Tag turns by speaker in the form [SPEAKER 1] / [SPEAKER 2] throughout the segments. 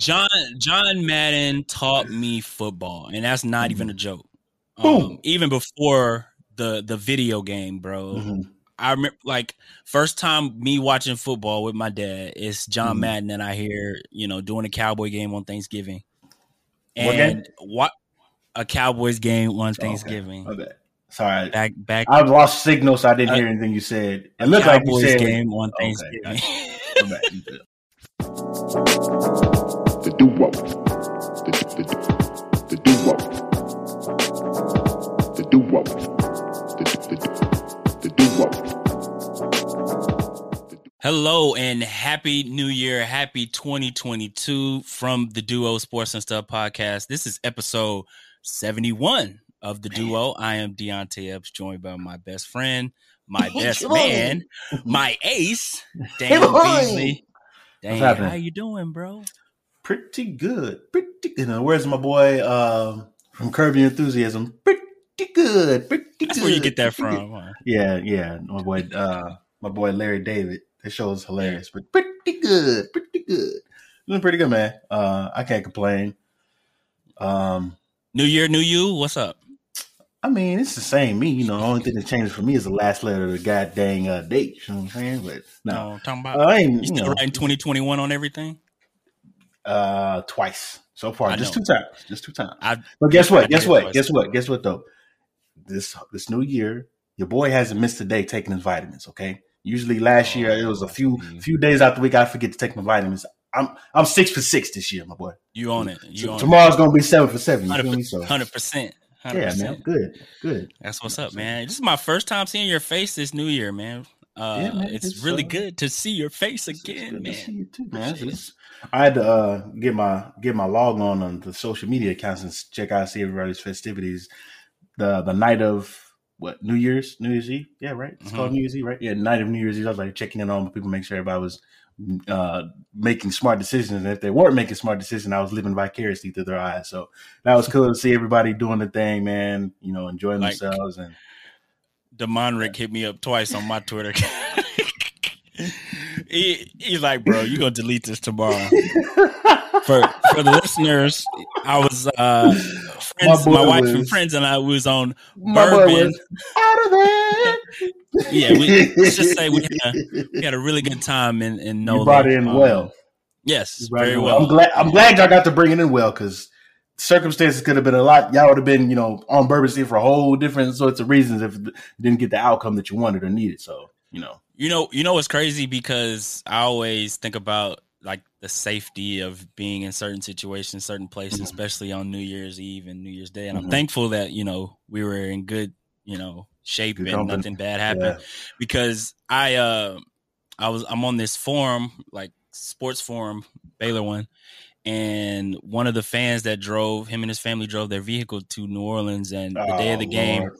[SPEAKER 1] John John Madden taught me football, and that's not even a joke. Um, even before the the video game, bro.
[SPEAKER 2] Mhm.
[SPEAKER 1] I remember like first time me watching football with my dad. It's John
[SPEAKER 2] Mhm.
[SPEAKER 1] Madden and I hear you know doing a Cowboy game on Thanksgiving, and what a Cowboys game on
[SPEAKER 2] Okay.
[SPEAKER 1] Thanksgiving.
[SPEAKER 2] Bad. Sorry,
[SPEAKER 1] Back back
[SPEAKER 2] I lost signal, so I didn't
[SPEAKER 1] Uh,
[SPEAKER 2] hear anything you said. It looked like you
[SPEAKER 1] Cowboys
[SPEAKER 2] said
[SPEAKER 1] game on Thanksgiving.
[SPEAKER 2] My bad, you good.
[SPEAKER 3] the the the the do wop, the do wop, the the the do wop.
[SPEAKER 1] Hello and happy new year. Happy 2022 from the Duo Sports and Stuff podcast. This is episode 71 of the Duo. I am Deonte Epps, joined by my best friend, my best
[SPEAKER 2] Come
[SPEAKER 1] man, my ace, Dane
[SPEAKER 2] Come.
[SPEAKER 1] Beasley.
[SPEAKER 2] Dane,
[SPEAKER 1] how you doing, bro?
[SPEAKER 2] Pretty good. Pretty good. Now, where's my boy um, from Curb Your Enthusiasm? Pretty good. Pretty
[SPEAKER 1] That's
[SPEAKER 2] good.
[SPEAKER 1] where you get that from. huh?
[SPEAKER 2] Yeah, yeah. My boy, uh, my boy Larry David. That show is hilarious, but pretty good. Pretty good. Doing pretty good, man. Uh, I can't complain. Um,
[SPEAKER 1] New year, new you. What's up?
[SPEAKER 2] I mean, it's the same me. You know, the only thing that changes for me is the last letter of the goddamn uh, date. You know what I'm saying? But no,
[SPEAKER 1] No, talking about
[SPEAKER 2] I ain't.
[SPEAKER 1] you
[SPEAKER 2] You
[SPEAKER 1] still
[SPEAKER 2] know,
[SPEAKER 1] writing 2021 on everything?
[SPEAKER 2] Uh, twice so far,
[SPEAKER 1] I
[SPEAKER 2] just
[SPEAKER 1] know.
[SPEAKER 2] two times, just two times.
[SPEAKER 1] I
[SPEAKER 2] But guess what? Guess what? Guess what? Guess what? Though this this new year, your boy hasn't missed a day taking his vitamins. Okay. Usually last year it was a few
[SPEAKER 1] Oh,
[SPEAKER 2] few days out the week I forget to take my vitamins. I'm I'm six for six this year, my boy.
[SPEAKER 1] you own it. You
[SPEAKER 2] So
[SPEAKER 1] own
[SPEAKER 2] tomorrow's gonna be seven for seven. Me? So
[SPEAKER 1] 100%. 100%.
[SPEAKER 2] yeah, man. Good, good.
[SPEAKER 1] That's what's up, man. This is my first time seeing your face this new year, man. Uh,
[SPEAKER 2] Yeah, man,
[SPEAKER 1] it's,
[SPEAKER 2] it's,
[SPEAKER 1] really
[SPEAKER 2] uh,
[SPEAKER 1] good to see your face
[SPEAKER 2] It's
[SPEAKER 1] again,
[SPEAKER 2] good to see
[SPEAKER 1] man.
[SPEAKER 2] too, man.
[SPEAKER 1] Appreciate it.
[SPEAKER 2] It's- I had to uh, get my get my log on on the social media accounts and check out see everybody's festivities. The the night of what New Year's New Year's Eve, yeah, right. It's
[SPEAKER 1] Mhm.
[SPEAKER 2] called New Year's Eve, right? Yeah, night of New Year's Eve. I was like checking in on people, make sure everybody was uh, making smart decisions. And if they weren't making smart decisions, I was living vicariously through their eyes. So that was cool to see everybody doing the thing, man. You know, enjoying
[SPEAKER 1] Like-
[SPEAKER 2] themselves and
[SPEAKER 1] Demonric hit me up twice on my Twitter. he, he's like, bro, you're gonna delete this tomorrow. For for the listeners, I was uh friends,
[SPEAKER 2] My
[SPEAKER 1] my, wife
[SPEAKER 2] was-
[SPEAKER 1] and friends and I was on
[SPEAKER 2] my
[SPEAKER 1] bourbon.
[SPEAKER 2] out of there.
[SPEAKER 1] Yeah, we, let's just say we had, a, we had a really good time in in
[SPEAKER 2] you
[SPEAKER 1] NOLA.
[SPEAKER 2] brought it in
[SPEAKER 1] Um,
[SPEAKER 2] well.
[SPEAKER 1] Yes,
[SPEAKER 2] You
[SPEAKER 1] very
[SPEAKER 2] in
[SPEAKER 1] well.
[SPEAKER 2] I'm glad. I'm glad y'all got to bring it in well because circumstances could have been a lot. Y'all would have been, you know, on Bourbon Street for a whole different sorts of reasons if you didn't get the outcome that you wanted or needed. So, you know,
[SPEAKER 1] You know, you know what's crazy because I always think about like the safety of being in certain situations, certain places,
[SPEAKER 2] Mhm.
[SPEAKER 1] especially on New Year's Eve and New Year's Day. And I'm
[SPEAKER 2] Mhm.
[SPEAKER 1] thankful that you know we were in good, you know, shape
[SPEAKER 2] Good
[SPEAKER 1] and
[SPEAKER 2] company.
[SPEAKER 1] nothing bad happened.
[SPEAKER 2] yeah.
[SPEAKER 1] Because I, uh, I was I'm on this forum, like sports forum, Baylor one, and one of the fans that drove him and his family drove their vehicle to New Orleans, and the day of the
[SPEAKER 2] Oh,
[SPEAKER 1] game
[SPEAKER 2] Lord.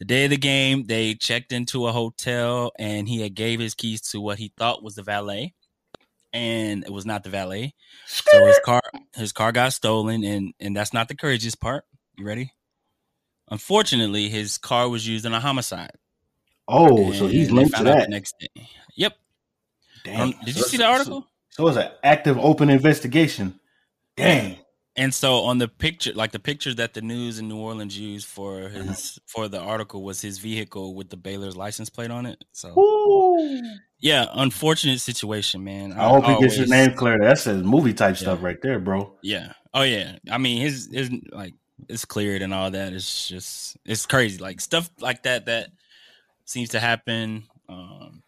[SPEAKER 1] the day of the game they checked into a hotel and he had gave his keys to what he thought was the valet and it was not the valet. So his car his car got stolen and and that's not the courageous part. You ready? Unfortunately his car was used in a homicide.
[SPEAKER 2] Oh, so he's linked to that.
[SPEAKER 1] next day. Yep.
[SPEAKER 2] Damn.
[SPEAKER 1] Um, did you see the article
[SPEAKER 2] So, it's an active, open investigation. Dang.
[SPEAKER 1] and so on the picture like the picture that the news in new orleans used for
[SPEAKER 2] Uh-huh.
[SPEAKER 1] his for the article was his vehicle with the baylor's license plate on it so
[SPEAKER 2] Ooh.
[SPEAKER 1] yeah unfortunate situation man
[SPEAKER 2] I hope he gets his name cleared. That's a movie type
[SPEAKER 1] Yeah.
[SPEAKER 2] stuff right there, bro.
[SPEAKER 1] Yeah. Oh yeah. I mean, his his like it's cleared and all that. It's just it's crazy. Like stuff like that that seems to happen um,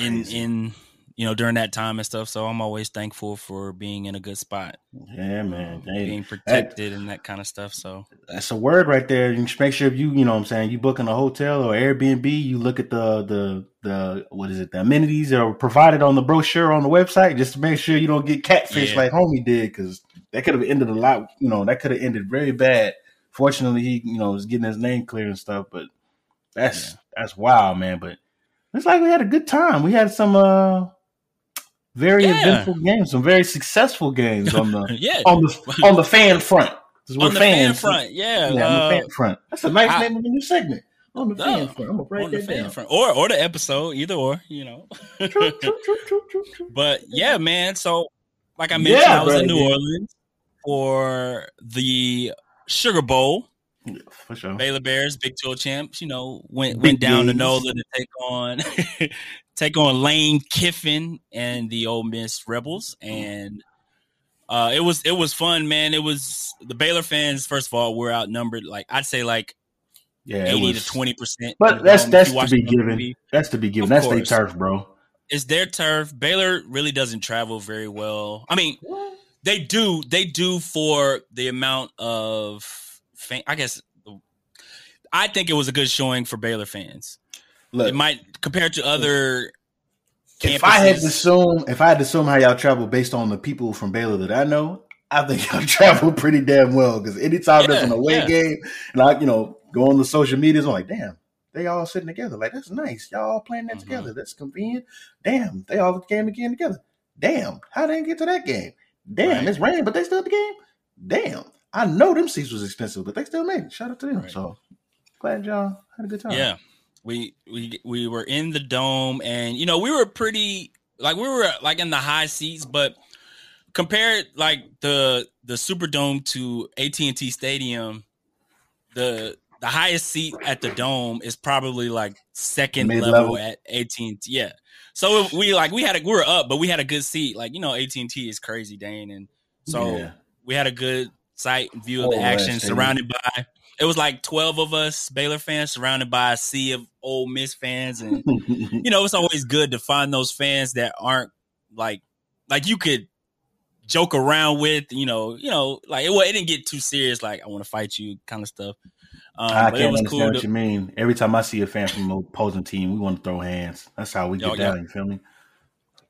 [SPEAKER 1] in in you know during that time and stuff. So I'm always thankful for being in a good spot,
[SPEAKER 2] yeah, man. Hey,
[SPEAKER 1] being protected and that kind of stuff. So
[SPEAKER 2] that's a word right there. You just make sure if you, you know what I'm saying, you booking a hotel or Airbnb, you look at the the the what is it, the amenities that are provided on the brochure on the website, just to make sure you don't get catfish
[SPEAKER 1] Yeah.
[SPEAKER 2] like homie did, because that could have ended a lot, you know, that could have ended very bad. Fortunately, he, you know, was getting his name clear and stuff, but that's
[SPEAKER 1] Yeah.
[SPEAKER 2] that's wild, man. But it's like we had a good time. We had some uh very
[SPEAKER 1] Yeah.
[SPEAKER 2] eventful games, some very successful games on the
[SPEAKER 1] yeah,
[SPEAKER 2] on the on the fan front.
[SPEAKER 1] on the fan front, yeah,
[SPEAKER 2] Yeah, on
[SPEAKER 1] uh,
[SPEAKER 2] the fan front. That's a nice
[SPEAKER 1] I-
[SPEAKER 2] name of a new segment. On the fan front. I'm gonna write
[SPEAKER 1] on the
[SPEAKER 2] that down.
[SPEAKER 1] front, or or the episode, either or, you know.
[SPEAKER 2] True, true, true, true, true, true.
[SPEAKER 1] but yeah, man. So like I mentioned,
[SPEAKER 2] Yeah,
[SPEAKER 1] I was
[SPEAKER 2] bro,
[SPEAKER 1] in New. Orleans for the Sugar Bowl.
[SPEAKER 2] Yeah, for sure.
[SPEAKER 1] Baylor Bears, Big 12 champs, you know, went went down to. NOLA to take on take on Lane Kiffin and the Ole Miss Rebels, and uh, it was it was fun, man. It was the Baylor fans. First of all, were outnumbered. Like I'd say, like
[SPEAKER 2] Yeah,
[SPEAKER 1] eighty
[SPEAKER 2] was,
[SPEAKER 1] to twenty percent.
[SPEAKER 2] But that's that's to be given. That's to be given.
[SPEAKER 1] Of
[SPEAKER 2] That's their turf, bro.
[SPEAKER 1] It's their turf. Baylor really doesn't travel very well. I mean, they do. They do for the amount of. Fan, I guess. I think it was a good showing for Baylor fans.
[SPEAKER 2] Look,
[SPEAKER 1] it might compared to other.
[SPEAKER 2] if I had to assume, if I had to assume how y'all travel based on the people from Baylor that I know, I think y'all travel pretty damn well. Because anytime there's an
[SPEAKER 1] Yeah,
[SPEAKER 2] away
[SPEAKER 1] yeah.
[SPEAKER 2] game, and I, you know, go on the social medias, I'm like, damn, they all sitting together. Like that's nice. Y'all all playing that
[SPEAKER 1] Mhm.
[SPEAKER 2] together. That's convenient. Damn, they all came again together. Damn, how they get to that game? Damn,
[SPEAKER 1] Right.
[SPEAKER 2] it's rain, but they still at the game. Damn, I know them seats was expensive, but they still made it. Shout out to them.
[SPEAKER 1] Right.
[SPEAKER 2] So glad y'all had a good time.
[SPEAKER 1] Yeah, we we we were in the dome, and you know we were pretty like we were like in the high seats, but compared like the the Superdome to AT and T Stadium, the the highest seat at the dome is probably like second
[SPEAKER 2] Mid-level.
[SPEAKER 1] level at AT and T. Yeah, so we like we had a we were up, but we had a good seat. Like you know AT and T is crazy, Dane, and so
[SPEAKER 2] Yeah.
[SPEAKER 1] we had a good sight and view of
[SPEAKER 2] Oh,
[SPEAKER 1] the action, surrounded by. It was like twelve of us Baylor fans, surrounded by a sea of old Miss fans, and you know it's always good to find those fans that aren't like like you could joke around with. You know, you know, like it, wa- it didn't get too serious. Like I want to fight you, kind of stuff. Um,
[SPEAKER 2] I can't understand
[SPEAKER 1] cool.
[SPEAKER 2] what
[SPEAKER 1] To,
[SPEAKER 2] you mean. Every time I see a fan from an opposing team, we want to throw hands. That's how we get
[SPEAKER 1] Oh,
[SPEAKER 2] down. You feel me?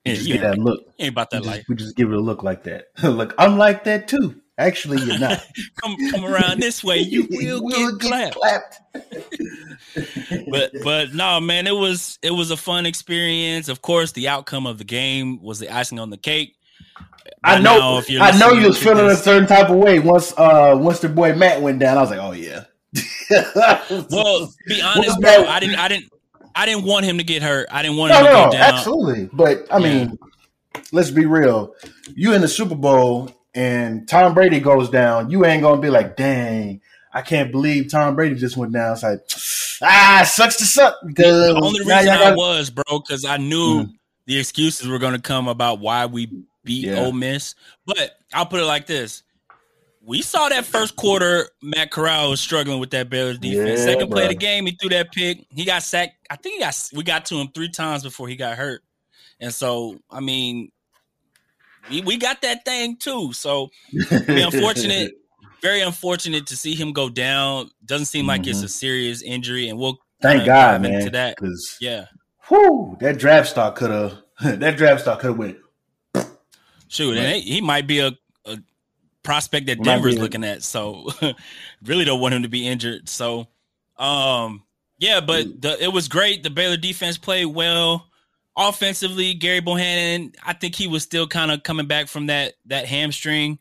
[SPEAKER 2] We
[SPEAKER 1] yeah,
[SPEAKER 2] just
[SPEAKER 1] you
[SPEAKER 2] get that look.
[SPEAKER 1] ain't about
[SPEAKER 2] We
[SPEAKER 1] that
[SPEAKER 2] just,
[SPEAKER 1] life.
[SPEAKER 2] we just give it a look like that. look, I'm like that too. Actually, you're not.
[SPEAKER 1] Come come around this way, you will, get clapped. but but no man it was it was a fun experience of course the outcome of the game was the icing on the cake
[SPEAKER 2] I know.
[SPEAKER 1] now, if you're
[SPEAKER 2] I know you was feeling a certain type of way once. Uh, once the boy Matt went down, I was like, oh yeah.
[SPEAKER 1] well be honest bro i didn't i didn't i didn't want him to get hurt i didn't want
[SPEAKER 2] no,
[SPEAKER 1] him to
[SPEAKER 2] no,
[SPEAKER 1] go down
[SPEAKER 2] absolutely. But I mean, let's be real. You in the Super Bowl and Tom Brady goes down, you ain't gonna be like, dang, I can't believe Tom Brady just went down. It's like, ah, sucks to suck because
[SPEAKER 1] the only reason
[SPEAKER 2] y'all
[SPEAKER 1] i was bro because i knew
[SPEAKER 2] Mhm.
[SPEAKER 1] the excuses were to come about why we beat
[SPEAKER 2] Yeah.
[SPEAKER 1] Ole Miss but i'll put it like this we saw that first quarter. Matt Corral was struggling with that Bears defense.
[SPEAKER 2] Yeah,
[SPEAKER 1] Second play of the game, he threw that pick. He got sacked. I think he got we got to him three times before he got hurt. And so, I mean, we, we got that thing too. So, unfortunate, very unfortunate to see him go down. Doesn't seem like it's
[SPEAKER 2] Mhm.
[SPEAKER 1] a serious injury, and we'll
[SPEAKER 2] Thank God,
[SPEAKER 1] man into that.
[SPEAKER 2] Because
[SPEAKER 1] Yeah,
[SPEAKER 2] whoo, that draft stock could have that draft stock could have went.
[SPEAKER 1] shoot, and he, he might be a, a prospect that Denver's looking at. So, really don't want him to be injured. So, um, yeah, but
[SPEAKER 2] Mm.
[SPEAKER 1] the, it was great. The Baylor defense played well. Offensively, Gerry Bohanon, I think he was still kind of coming back from that that hamstring.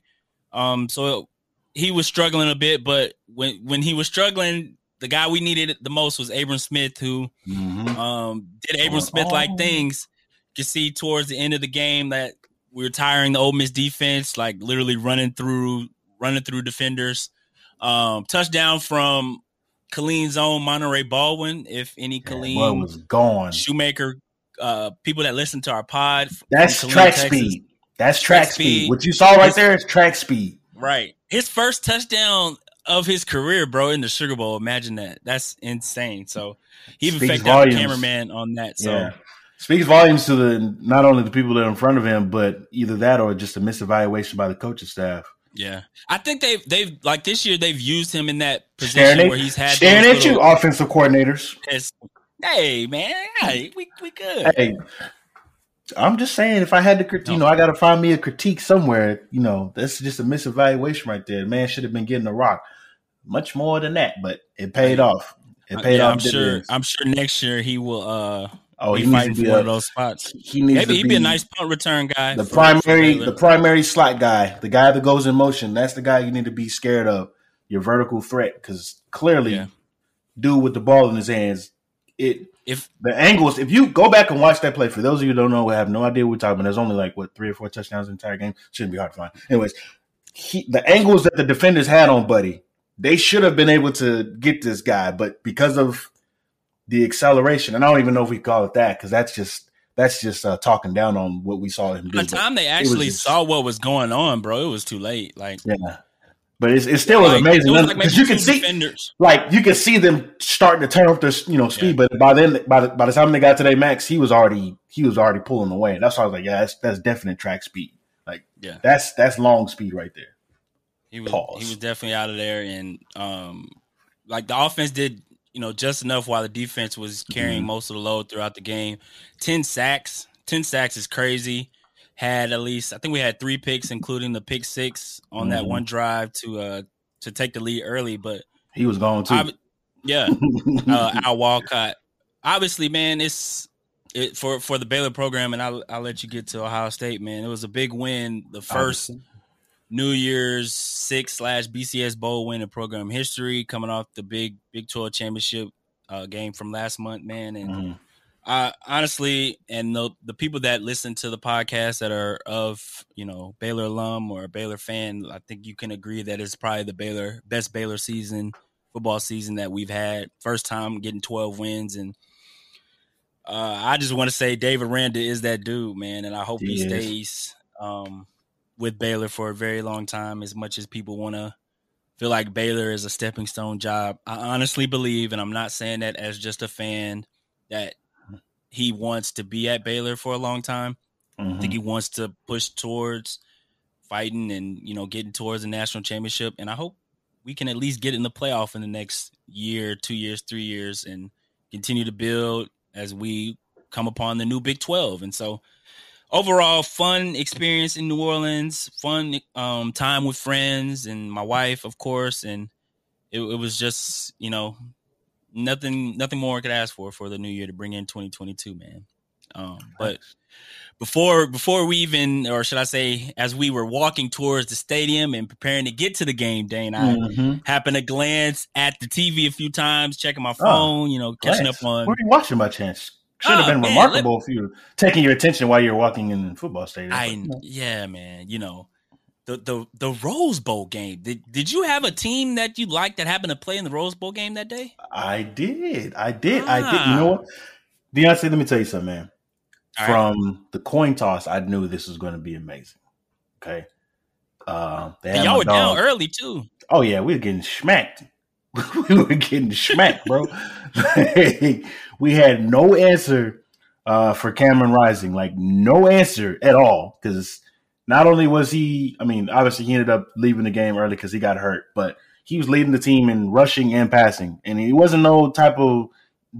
[SPEAKER 1] Um, so he was struggling a bit, but when when he was struggling, the guy we needed the most was Abram Smith, who
[SPEAKER 2] Mhm.
[SPEAKER 1] um, did Abram
[SPEAKER 2] Oh,
[SPEAKER 1] Smith like
[SPEAKER 2] oh.
[SPEAKER 1] things. You can see towards the end of the game that we were tiring the Ole Miss defense, like literally running through running through defenders. Um, touchdown from Killeen's own Monaray Baldwin. If any
[SPEAKER 2] boy was gone.
[SPEAKER 1] Shoemaker, uh, people that listen to our pod.
[SPEAKER 2] That's track
[SPEAKER 1] Texas,
[SPEAKER 2] speed. That's track,
[SPEAKER 1] Track
[SPEAKER 2] speed.
[SPEAKER 1] speed.
[SPEAKER 2] What you saw right
[SPEAKER 1] His-
[SPEAKER 2] there is track speed.
[SPEAKER 1] right? His first touchdown of his career, bro, in the Sugar Bowl. Imagine that. That's insane. So he even faked out the cameraman on that. So.
[SPEAKER 2] yeah. Speaks volumes to the not only the people that are in front of him, but either that or just a misevaluation by the coaching staff.
[SPEAKER 1] Yeah, I think they've they've like this year they've used him in that
[SPEAKER 2] Staring
[SPEAKER 1] position
[SPEAKER 2] at,
[SPEAKER 1] where he's had
[SPEAKER 2] staring at you, offensive coordinators.
[SPEAKER 1] Hey man, hey, we we good.
[SPEAKER 2] Hey, I'm just saying, if I had to, crit- you know, I got to find me a critique somewhere. You know, that's just a misevaluation right there. Man should have been getting a rock, much more than that, but it paid off. It paid
[SPEAKER 1] Uh, Yeah,
[SPEAKER 2] off.
[SPEAKER 1] I'm sure. I'm sure next year he will uh
[SPEAKER 2] oh,
[SPEAKER 1] be
[SPEAKER 2] he needs to be
[SPEAKER 1] one
[SPEAKER 2] a,
[SPEAKER 1] of those spots.
[SPEAKER 2] He needs
[SPEAKER 1] Maybe
[SPEAKER 2] to
[SPEAKER 1] he'd be a nice punt return guy.
[SPEAKER 2] the primary the primary slot guy, the guy that goes in motion. That's the guy you need to be scared of. Your vertical threat, because clearly,
[SPEAKER 1] Yeah.
[SPEAKER 2] dude with the ball in his hands it
[SPEAKER 1] If
[SPEAKER 2] the angles. If you go back and watch that play, for those of you who don't know, we have no idea what we're talking about. There's only like what three or four touchdowns in the entire game. Shouldn't be hard to find. Anyways, he, the angles that the defenders had on Buddy, they should have been able to get this guy, but because of the acceleration, and I don't even know if we call it that because that's just that's just uh, talking down on what we saw him do.
[SPEAKER 1] by the time they actually
[SPEAKER 2] just-
[SPEAKER 1] saw what was going on, bro, it was too late. Like,
[SPEAKER 2] yeah, but it's, it still was
[SPEAKER 1] like,
[SPEAKER 2] amazing
[SPEAKER 1] was like
[SPEAKER 2] because you can see
[SPEAKER 1] defenders.
[SPEAKER 2] like you can see them starting to turn up their you know speed, but by then by the, by the time they got to their max, he was already he was already pulling away. That's why I was like, yeah, that's that's definite track speed. Like
[SPEAKER 1] Yeah.
[SPEAKER 2] that's that's long speed right there.
[SPEAKER 1] He was
[SPEAKER 2] Pause.
[SPEAKER 1] he was definitely out of there, and um, like the offense did, you know, just enough while the defense was carrying
[SPEAKER 2] Mhm.
[SPEAKER 1] most of the load throughout the game. Ten sacks, ten sacks is crazy. Had at least I think we had three picks, including the pick six on that
[SPEAKER 2] Mhm.
[SPEAKER 1] one drive to uh to take the lead early. But
[SPEAKER 2] He was going too.
[SPEAKER 1] ob- yeah, uh, Al Walcott. Obviously, man, it's it for for the Baylor program, and I'll I'll let you get to Ohio State, man. It was a big win, the first New Year's six slash BCS bowl win in program history, coming off the big Big Twelve championship uh, game from last month, man. And
[SPEAKER 2] Mhm.
[SPEAKER 1] Uh, honestly, and the the people that listen to the podcast that are of you know Baylor alum or a Baylor fan, I think you can agree that it's probably the Baylor best Baylor season, football season that we've had. First time getting twelve wins, and uh, I just want to say Dave Aranda is that dude, man, and I hope he,
[SPEAKER 2] He
[SPEAKER 1] stays um, with Baylor for a very long time. As much as people want to feel like Baylor is a stepping stone job, I honestly believe, and I'm not saying that as just a fan, that he wants to be at Baylor for a long time. I
[SPEAKER 2] Mhm.
[SPEAKER 1] think he wants to push towards fighting and you know getting towards the national championship. And I hope we can at least get in the playoff in the next year, two years, three years, and continue to build as we come upon the new Big Twelve. And so, overall, fun experience in New Orleans, fun um, time with friends and my wife, of course, and it, it was just you know nothing nothing more I could ask for for the new year to bring in 2022, man. Um, but before before we even or should I say as we were walking towards the stadium and preparing to get to the game, Dane, I
[SPEAKER 2] Mhm.
[SPEAKER 1] happened to glance at the TV a few times, checking my phone, you know, catching
[SPEAKER 2] Glance.
[SPEAKER 1] up on
[SPEAKER 2] What are you watching by chance? Should have
[SPEAKER 1] Oh,
[SPEAKER 2] been
[SPEAKER 1] man,
[SPEAKER 2] remarkable if you were taking your attention while you're walking in the football stadium.
[SPEAKER 1] I
[SPEAKER 2] but, no.
[SPEAKER 1] yeah, man, you know. The, the the Rose Bowl game. Did did you have a team that you liked that happened to play in the Rose Bowl game that day?
[SPEAKER 2] I did. I did. I did. You know
[SPEAKER 1] Ah.
[SPEAKER 2] what? Beyonce, let me tell you something, man.
[SPEAKER 1] All right.
[SPEAKER 2] From the coin toss, I knew this was going to be amazing. Okay. Uh,
[SPEAKER 1] y'all were down early too.
[SPEAKER 2] Oh yeah, we were getting smacked. we were getting smacked, bro. we had no answer uh, for Cameron Rising, like no answer at all. Because not only was he, I mean, obviously he ended up leaving the game early because he got hurt, but he was leading the team in rushing and passing, and he wasn't no type of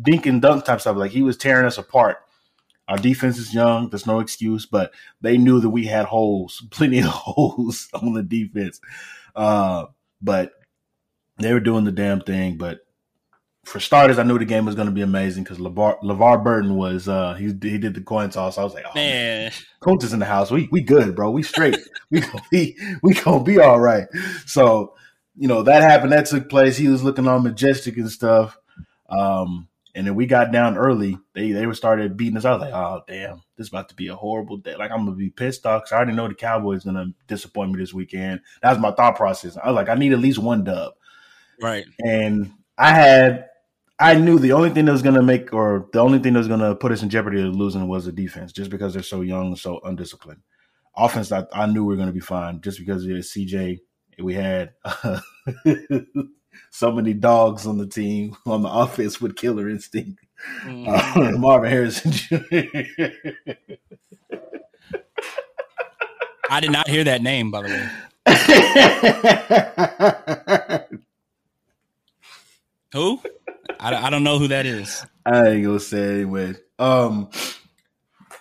[SPEAKER 2] dink and dunk type stuff. Like he was tearing us apart. Our defense is young. There's no excuse, but they knew that we had holes, plenty of holes on the defense. Uh, but they were doing the damn thing. But for starters, I knew the game was going to be amazing because LeVar, LeVar Burton was uh, he he did the coin toss. I was like, oh,
[SPEAKER 1] Man,
[SPEAKER 2] coach is in the house. We we good, bro. We straight. we gonna be we gonna be all right. So you know that happened. That took place. He was looking all majestic and stuff. Um, and then we got down early. They they were started beating us. I was like, oh damn, this is about to be a horrible day. Like I'm gonna be pissed off 'cause I already know the Cowboys gonna disappoint me this weekend. That was my thought process. I was like, I need at least one dub.
[SPEAKER 1] right.
[SPEAKER 2] And I had, I knew the only thing that was going to make, or the only thing that was going to put us in jeopardy of losing was the defense, just because they're so young and so undisciplined. Offense, I, I knew we were going to be fine, just because it was CJ. We had so many dogs on the team on the offense with killer instinct.
[SPEAKER 1] Mhm.
[SPEAKER 2] Uh, Marvin Harrison Jr.
[SPEAKER 1] I did not hear that name, by the way. Who? I, I don't know who that is.
[SPEAKER 2] I ain't gonna say anyway. Um,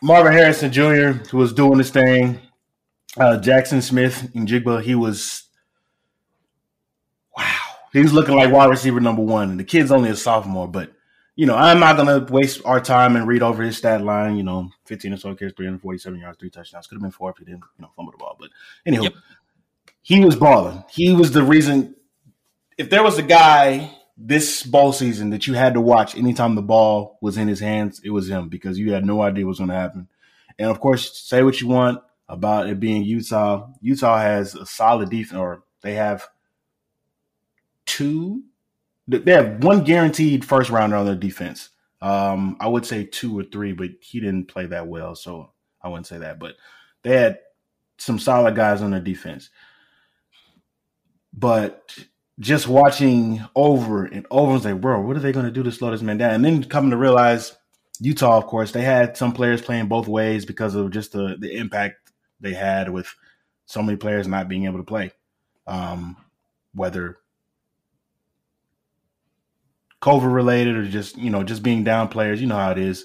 [SPEAKER 2] Marvin Harrison Jr. who was doing this thing. Uh, Jaxon Smith-Njigba, he was wow. He was looking like wide receiver number one, and the kid's only a sophomore. But you know, I'm not gonna waste our time and read over his stat line. You know, 15 or so carries, 347 yards, three touchdowns. Could have been four if he didn't, you know, fumble the ball. But anyhow,
[SPEAKER 1] Yep.
[SPEAKER 2] he was balling. He was the reason. If there was a guy this ball season that you had to watch anytime the ball was in his hands, it was him because you had no idea what was going to happen. And of course, say what you want about it being Utah. Utah has a solid defense, or they have two. They have one guaranteed first rounder on their defense. Um, I would say two or three, but he didn't play that well, so I wouldn't say that. But they had some solid guys on their defense. But just watching over and over, and like, bro, what are they going to do to slow this man down? And then coming to realize Utah, of course, they had some players playing both ways because of just the, the impact they had with so many players not being able to play. Um, whether COVID related or just, you know, just being down players, you know how it is.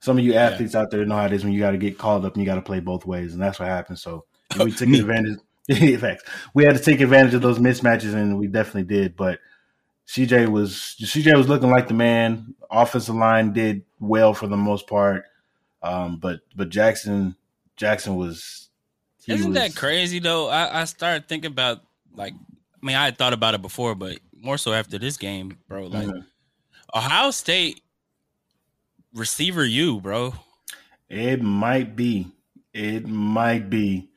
[SPEAKER 2] Some of you athletes yeah. out there know how it is when you got to get called up and you got to play both ways. And that's what happened. So we took advantage. Facts. We had to take advantage of those mismatches, and we definitely did. But CJ was CJ was looking like the man. Offensive line did well for the most part, um, but but Jaxon Jaxon was.
[SPEAKER 1] Isn't
[SPEAKER 2] was,
[SPEAKER 1] that crazy though? I, I started thinking about like, I mean, I had thought about it before, but more so after this game, bro. Like, mm-hmm. Ohio State receiver, you bro.
[SPEAKER 2] It might be. It might be.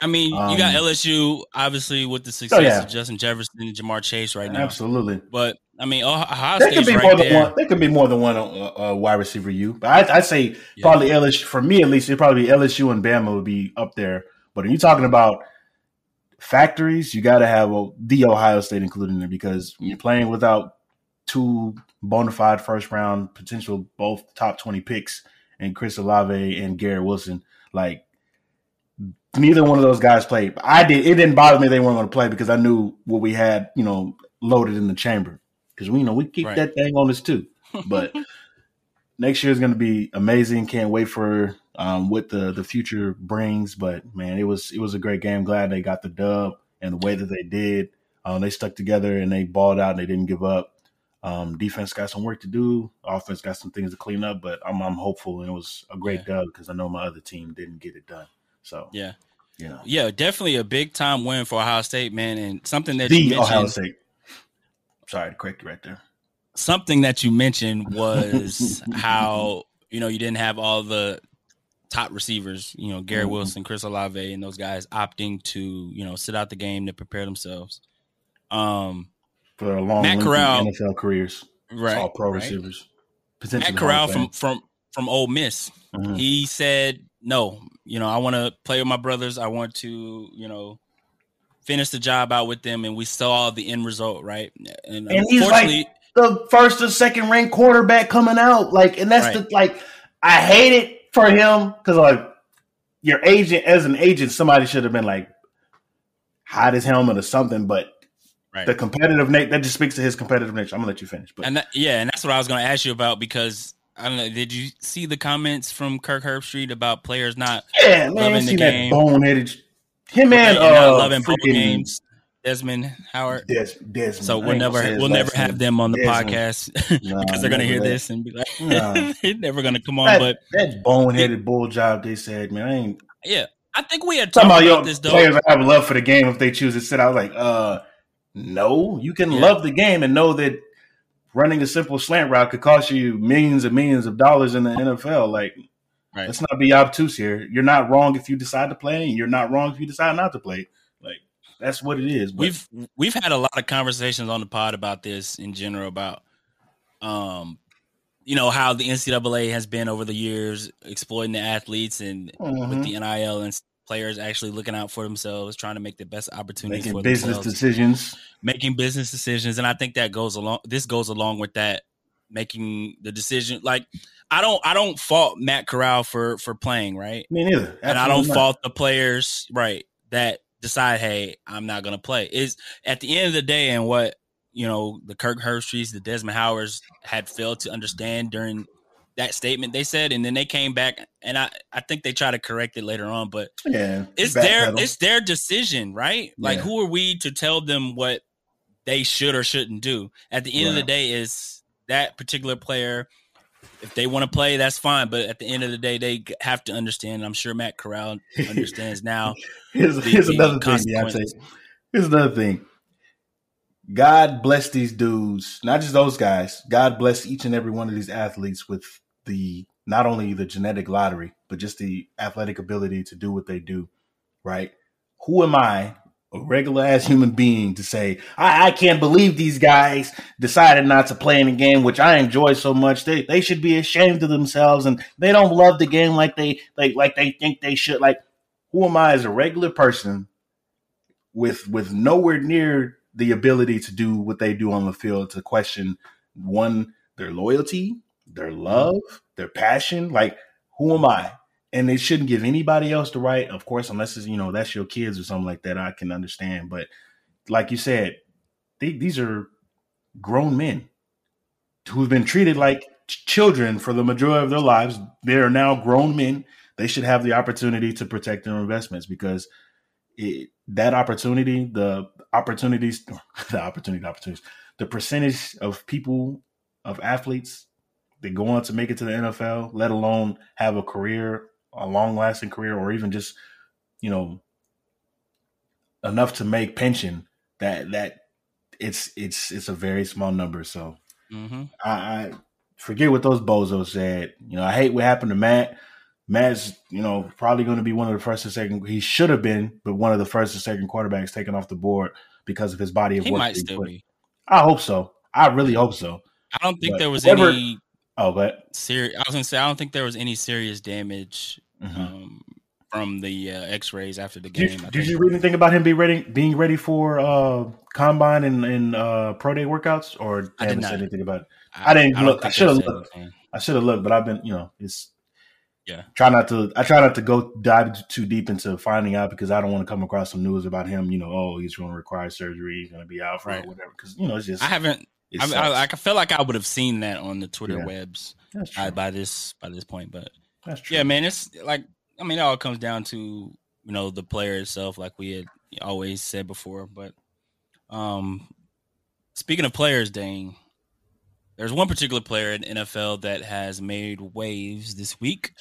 [SPEAKER 1] I mean, um, you got um, LSU obviously with the success oh, yeah. of Justin Jefferson and Ja'Marr Chase right now.
[SPEAKER 2] Absolutely.
[SPEAKER 1] But I mean, Ohio
[SPEAKER 2] there could be
[SPEAKER 1] right
[SPEAKER 2] more
[SPEAKER 1] there.
[SPEAKER 2] than one. There could be more than one uh, uh, wide receiver. You, but I, I'd say yeah. probably LSU. For me, at least, it probably be LSU and Bama would be up there. But are you talking about factories? You got to have well, the Ohio State included in there because you're playing without two bona fide first round potential, both top twenty picks, and Chris Olave and Garrett Wilson. Like neither one of those guys played. I did. It didn't bother me they weren't going to play because I knew what we had, you know, loaded in the chamber. Because we you know we keep right. that thing on us too. But next year is going to be amazing. Can't wait for um, what the the future brings. But man, it was it was a great game. Glad they got the dub and the way that they did. Um, they stuck together and they balled out and they didn't give up. Um, defense got some work to do. Offense got some things to clean up, but I'm I'm hopeful and it was a great yeah. dub because I know my other team didn't get it done. So
[SPEAKER 1] yeah,
[SPEAKER 2] you know.
[SPEAKER 1] yeah, definitely a big time win for Ohio State, man, and something that
[SPEAKER 2] the
[SPEAKER 1] you
[SPEAKER 2] mentioned. Ohio State. Sorry to correct you right there.
[SPEAKER 1] Something that you mentioned was how you know you didn't have all the top receivers, you know, Gary mm-hmm. Wilson, Chris Olave, and those guys opting to you know sit out the game to prepare themselves. Um,
[SPEAKER 2] for their long Matt Corral, NFL careers,
[SPEAKER 1] right?
[SPEAKER 2] All pro
[SPEAKER 1] right.
[SPEAKER 2] receivers.
[SPEAKER 1] Matt Corral from from from Ole Miss. Mm-hmm. He said no, you know, I want to play with my brothers. I want to, you know, finish the job out with them, and we saw the end result, right?
[SPEAKER 2] And, and he's like the first or second ranked quarterback coming out, like, and that's right. the like. I hate it for him because like your agent, as an agent, somebody should have been like hide his helmet or something, but. Right. The competitive nature that just speaks to his competitive nature. I'm gonna let you finish, but
[SPEAKER 1] and that, yeah, and that's what I was gonna ask you about because I don't know. Did you see the comments from Kirk Herbstreit about players not
[SPEAKER 2] yeah, man, loving the game? boneheaded. Him and uh,
[SPEAKER 1] loving games. Desmond Howard.
[SPEAKER 2] Des, Desmond.
[SPEAKER 1] So we'll never we'll never have them on the Desmond. podcast nah, because they're gonna hear that. this and be like, nah. it's never gonna come on.
[SPEAKER 2] That,
[SPEAKER 1] but
[SPEAKER 2] that boneheaded bull job they said, man, I ain't.
[SPEAKER 1] Yeah, I think we had talked about, about this. Though.
[SPEAKER 2] Players have love for the game if they choose to sit. I was like, uh, no, you can yeah. love the game and know that running a simple slant route could cost you millions and millions of dollars in the NFL. Like, right. let's not be obtuse here. You're not wrong if you decide to play, and you're not wrong if you decide not to play. Like, that's what it is.
[SPEAKER 1] But. We've we've had a lot of conversations on the pod about this in general about, um, you know how the NCAA has been over the years exploiting the athletes and mm-hmm. with the NIL and players actually looking out for themselves, trying to make the best opportunities
[SPEAKER 2] making
[SPEAKER 1] for
[SPEAKER 2] business decisions,
[SPEAKER 1] making business decisions, and I think that goes along. This goes along with that, making the decision. Like I don't, I don't fault Matt Corral for for playing right.
[SPEAKER 2] Me neither, Absolutely
[SPEAKER 1] and I don't
[SPEAKER 2] not.
[SPEAKER 1] fault the players right that decide, hey, I'm not going to play. Is at the end of the day, and what you know, the Kirk Herbstreits, the Desmond Howards had failed to understand during that statement they said, and then they came back, and I I think they try to correct it later on, but
[SPEAKER 2] yeah,
[SPEAKER 1] it's their pedal. it's their decision, right? Like, who are we to tell them what they should or shouldn't do? At the end right. of the day, is that particular player. If they want to play, that's fine. But at the end of the day, they have to understand. I'm sure Matt Corral understands now.
[SPEAKER 2] here's,
[SPEAKER 1] the,
[SPEAKER 2] here's the another thing, Beyonce. Here's another thing. God bless these dudes, not just those guys. God bless each and every one of these athletes with the not only the genetic lottery, but just the athletic ability to do what they do, right? Who am I, a regular ass human being, to say, I, I can't believe these guys decided not to play in a game, which I enjoy so much. They they should be ashamed of themselves and they don't love the game like they like like they think they should. Like, who am I as a regular person with with nowhere near the ability to do what they do on the field to question one their loyalty, their love, their passion. Like, who am I? And they shouldn't give anybody else the right, of course, unless it's, you know, that's your kids or something like that. I can understand. But like you said, they, these are grown men who've been treated like ch- children for the majority of their lives. They are now grown men. They should have the opportunity to protect their investments because it, that opportunity, the opportunities, the opportunity, the opportunities, the percentage of people, of athletes that go on to make it to the NFL, let alone have a career, a long lasting career, or even just, you know, enough to make pension that that it's it's it's a very small number. So
[SPEAKER 1] Mm-hmm.
[SPEAKER 2] I, I forget what those bozos said. You know, I hate what happened to Matt. Matt's, you know, probably going to be one of the first or second. He should have been, but one of the first or second quarterbacks taken off the board because of his body of
[SPEAKER 1] He
[SPEAKER 2] work.
[SPEAKER 1] might still
[SPEAKER 2] put.
[SPEAKER 1] be.
[SPEAKER 2] I hope so. I really hope so.
[SPEAKER 1] I don't think
[SPEAKER 2] But
[SPEAKER 1] there was
[SPEAKER 2] whoever-
[SPEAKER 1] any
[SPEAKER 2] Oh, but
[SPEAKER 1] serious. I was gonna say I don't think there was any serious damage
[SPEAKER 2] mhm.
[SPEAKER 1] um, from the uh, X-rays after the
[SPEAKER 2] did,
[SPEAKER 1] game. I
[SPEAKER 2] did you read anything about him be ready, being ready for uh, combine and, and uh, pro day workouts, or
[SPEAKER 1] I did
[SPEAKER 2] haven't said anything about it? I didn't
[SPEAKER 1] don't
[SPEAKER 2] look. I should've looked.
[SPEAKER 1] anything.
[SPEAKER 2] I should have looked, but I've been, you know, it's
[SPEAKER 1] Yeah.
[SPEAKER 2] Try not to. I try not to go dive too deep into finding out because I don't want to come across some news about him. You know, oh, he's going to require surgery. He's going to be out for
[SPEAKER 1] Right.
[SPEAKER 2] whatever. Because you know, it's just.
[SPEAKER 1] I haven't. I. I, I feel like I would have seen that on the Twitter
[SPEAKER 2] Yeah.
[SPEAKER 1] webs
[SPEAKER 2] That's
[SPEAKER 1] uh, by this by this point, but yeah, man, it's like I mean, it all comes down to you know the player itself, like we had always said before. But um, speaking of players, Dane, there's one particular player in NFL that has made waves this week,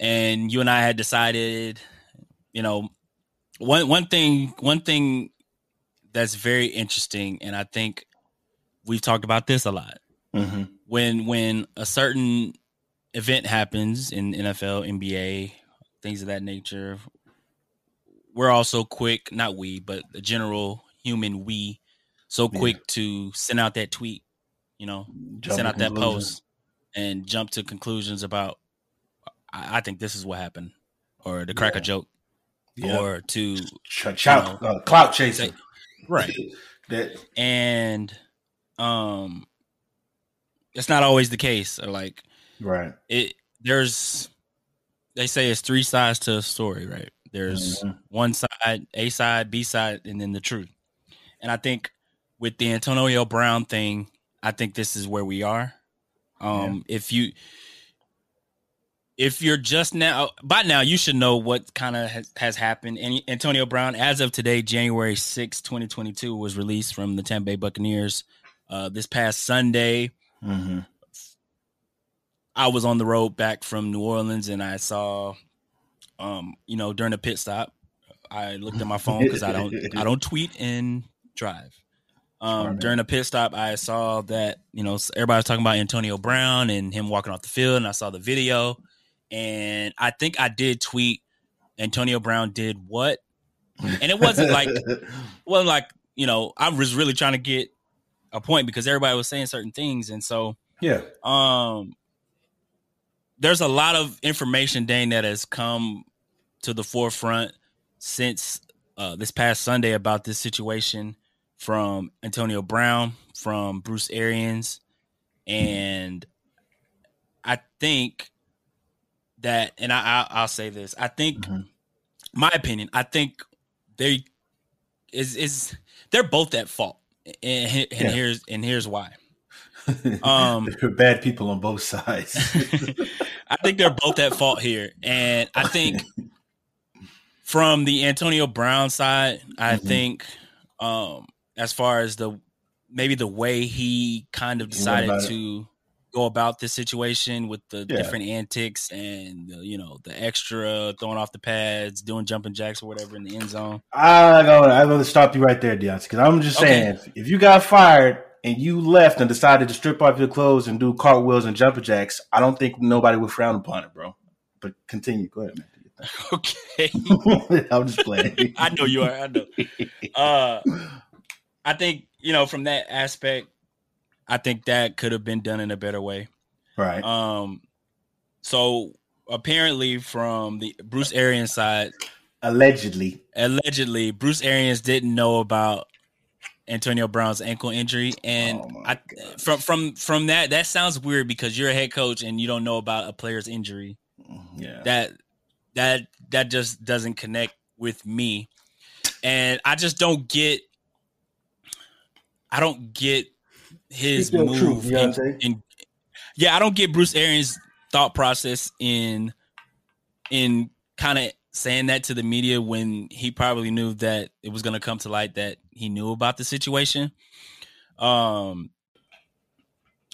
[SPEAKER 1] and you and I had decided, you know, one one thing one thing that's very interesting, and I think we've talked about this a lot
[SPEAKER 2] hmm
[SPEAKER 1] when when a certain event happens in NFL, NBA, things of that nature, we're also quick, not we, but the general human we, so
[SPEAKER 2] Yeah.
[SPEAKER 1] quick to send out that tweet, you know, send out that post and jump to conclusions about I, I think this is what happened. Or to crack
[SPEAKER 2] Yeah.
[SPEAKER 1] a joke.
[SPEAKER 2] Yeah.
[SPEAKER 1] Or to
[SPEAKER 2] Ch- chout- uh, clout chasing.
[SPEAKER 1] right.
[SPEAKER 2] that
[SPEAKER 1] And um it's not always the case. Or like
[SPEAKER 2] right.
[SPEAKER 1] it there's they say it's three sides to a story, right? There's
[SPEAKER 2] Mhm.
[SPEAKER 1] one side, A side, B side, and then the truth. And I think with the Antonio Brown thing, I think this is where we are. Um if you if you're just now by now you should know what kind of has, has happened. And Antonio Brown, as of today, January 6, 2022, was released from the Tampa Bay Buccaneers. Uh, this past Sunday,
[SPEAKER 2] hmm
[SPEAKER 1] I was on the road back from New Orleans and I saw, um, you know, during a pit stop, I looked at my phone because I don't, I don't tweet and drive. Um, during a pit stop, I saw that you know everybody was talking about Antonio Brown and him walking off the field, and I saw the video, and I think I did tweet Antonio Brown did what, and it wasn't like well, like you know, I was really trying to get a point because everybody was saying certain things, and so
[SPEAKER 2] yeah.
[SPEAKER 1] um there's a lot of information dane that has come to the forefront since uh, this past sunday about this situation from antonio brown from bruce arians and i think that and I, I i'll say this i think
[SPEAKER 2] Mhm.
[SPEAKER 1] my opinion i think they is is they're both at fault and, and
[SPEAKER 2] Yeah.
[SPEAKER 1] here's and here's why Um,
[SPEAKER 2] There are bad people on both sides.
[SPEAKER 1] I think they're both at fault here. And I think from the Antonio Brown side, I
[SPEAKER 2] Mhm.
[SPEAKER 1] think um as far as the maybe the way he kind of decided to go about this situation with the
[SPEAKER 2] Yeah.
[SPEAKER 1] different antics and uh, you know the extra throwing off the pads, doing jumping jacks or whatever in the end zone.
[SPEAKER 2] I go. I'm going to stop you right there, Deonte, because I'm just
[SPEAKER 1] Okay.
[SPEAKER 2] saying, if you got fired and you left and decided to strip off your clothes and do cartwheels and jumping jacks, I don't think nobody would frown upon it, bro. But continue. Go ahead, man.
[SPEAKER 1] Okay,
[SPEAKER 2] I'm just playing.
[SPEAKER 1] I know you are. I know. Uh, I think you know from that aspect, I think that could have been done in a better way.
[SPEAKER 2] right.
[SPEAKER 1] Um, so apparently, from the Bruce Arians side,
[SPEAKER 2] Allegedly.
[SPEAKER 1] allegedly Bruce Arians didn't know about Antonio Brown's ankle injury, and
[SPEAKER 2] Oh
[SPEAKER 1] I, from from from that that sounds weird because you're a head coach and you don't know about a player's injury.
[SPEAKER 2] Yeah.
[SPEAKER 1] That that that just doesn't connect with me, and I just don't get. I don't get his move.
[SPEAKER 2] truth, Deonte.
[SPEAKER 1] in- yeah, I don't get Bruce Arians' thought process in in kind of saying that to the media when he probably knew that it was going to come to light that he knew about the situation. Um,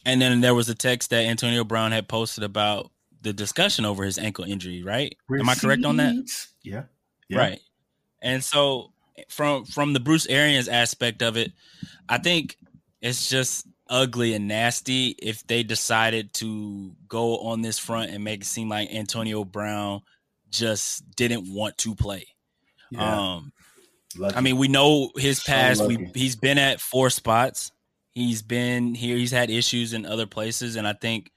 [SPEAKER 1] and then there was a text that Antonio Brown had posted about the discussion over his ankle injury. Right? Am I correct on that?
[SPEAKER 2] Yeah. Yeah.
[SPEAKER 1] Right. And so from from the Bruce Arians aspect of it, I think it's just ugly and nasty if they decided to go on this front and make it seem like Antonio Brown just didn't want to play.
[SPEAKER 2] Yeah.
[SPEAKER 1] Um
[SPEAKER 2] Lucky.
[SPEAKER 1] I mean, we know his
[SPEAKER 2] So
[SPEAKER 1] past. we he's been at four spots. He's been here. He's had issues in other places, and I think,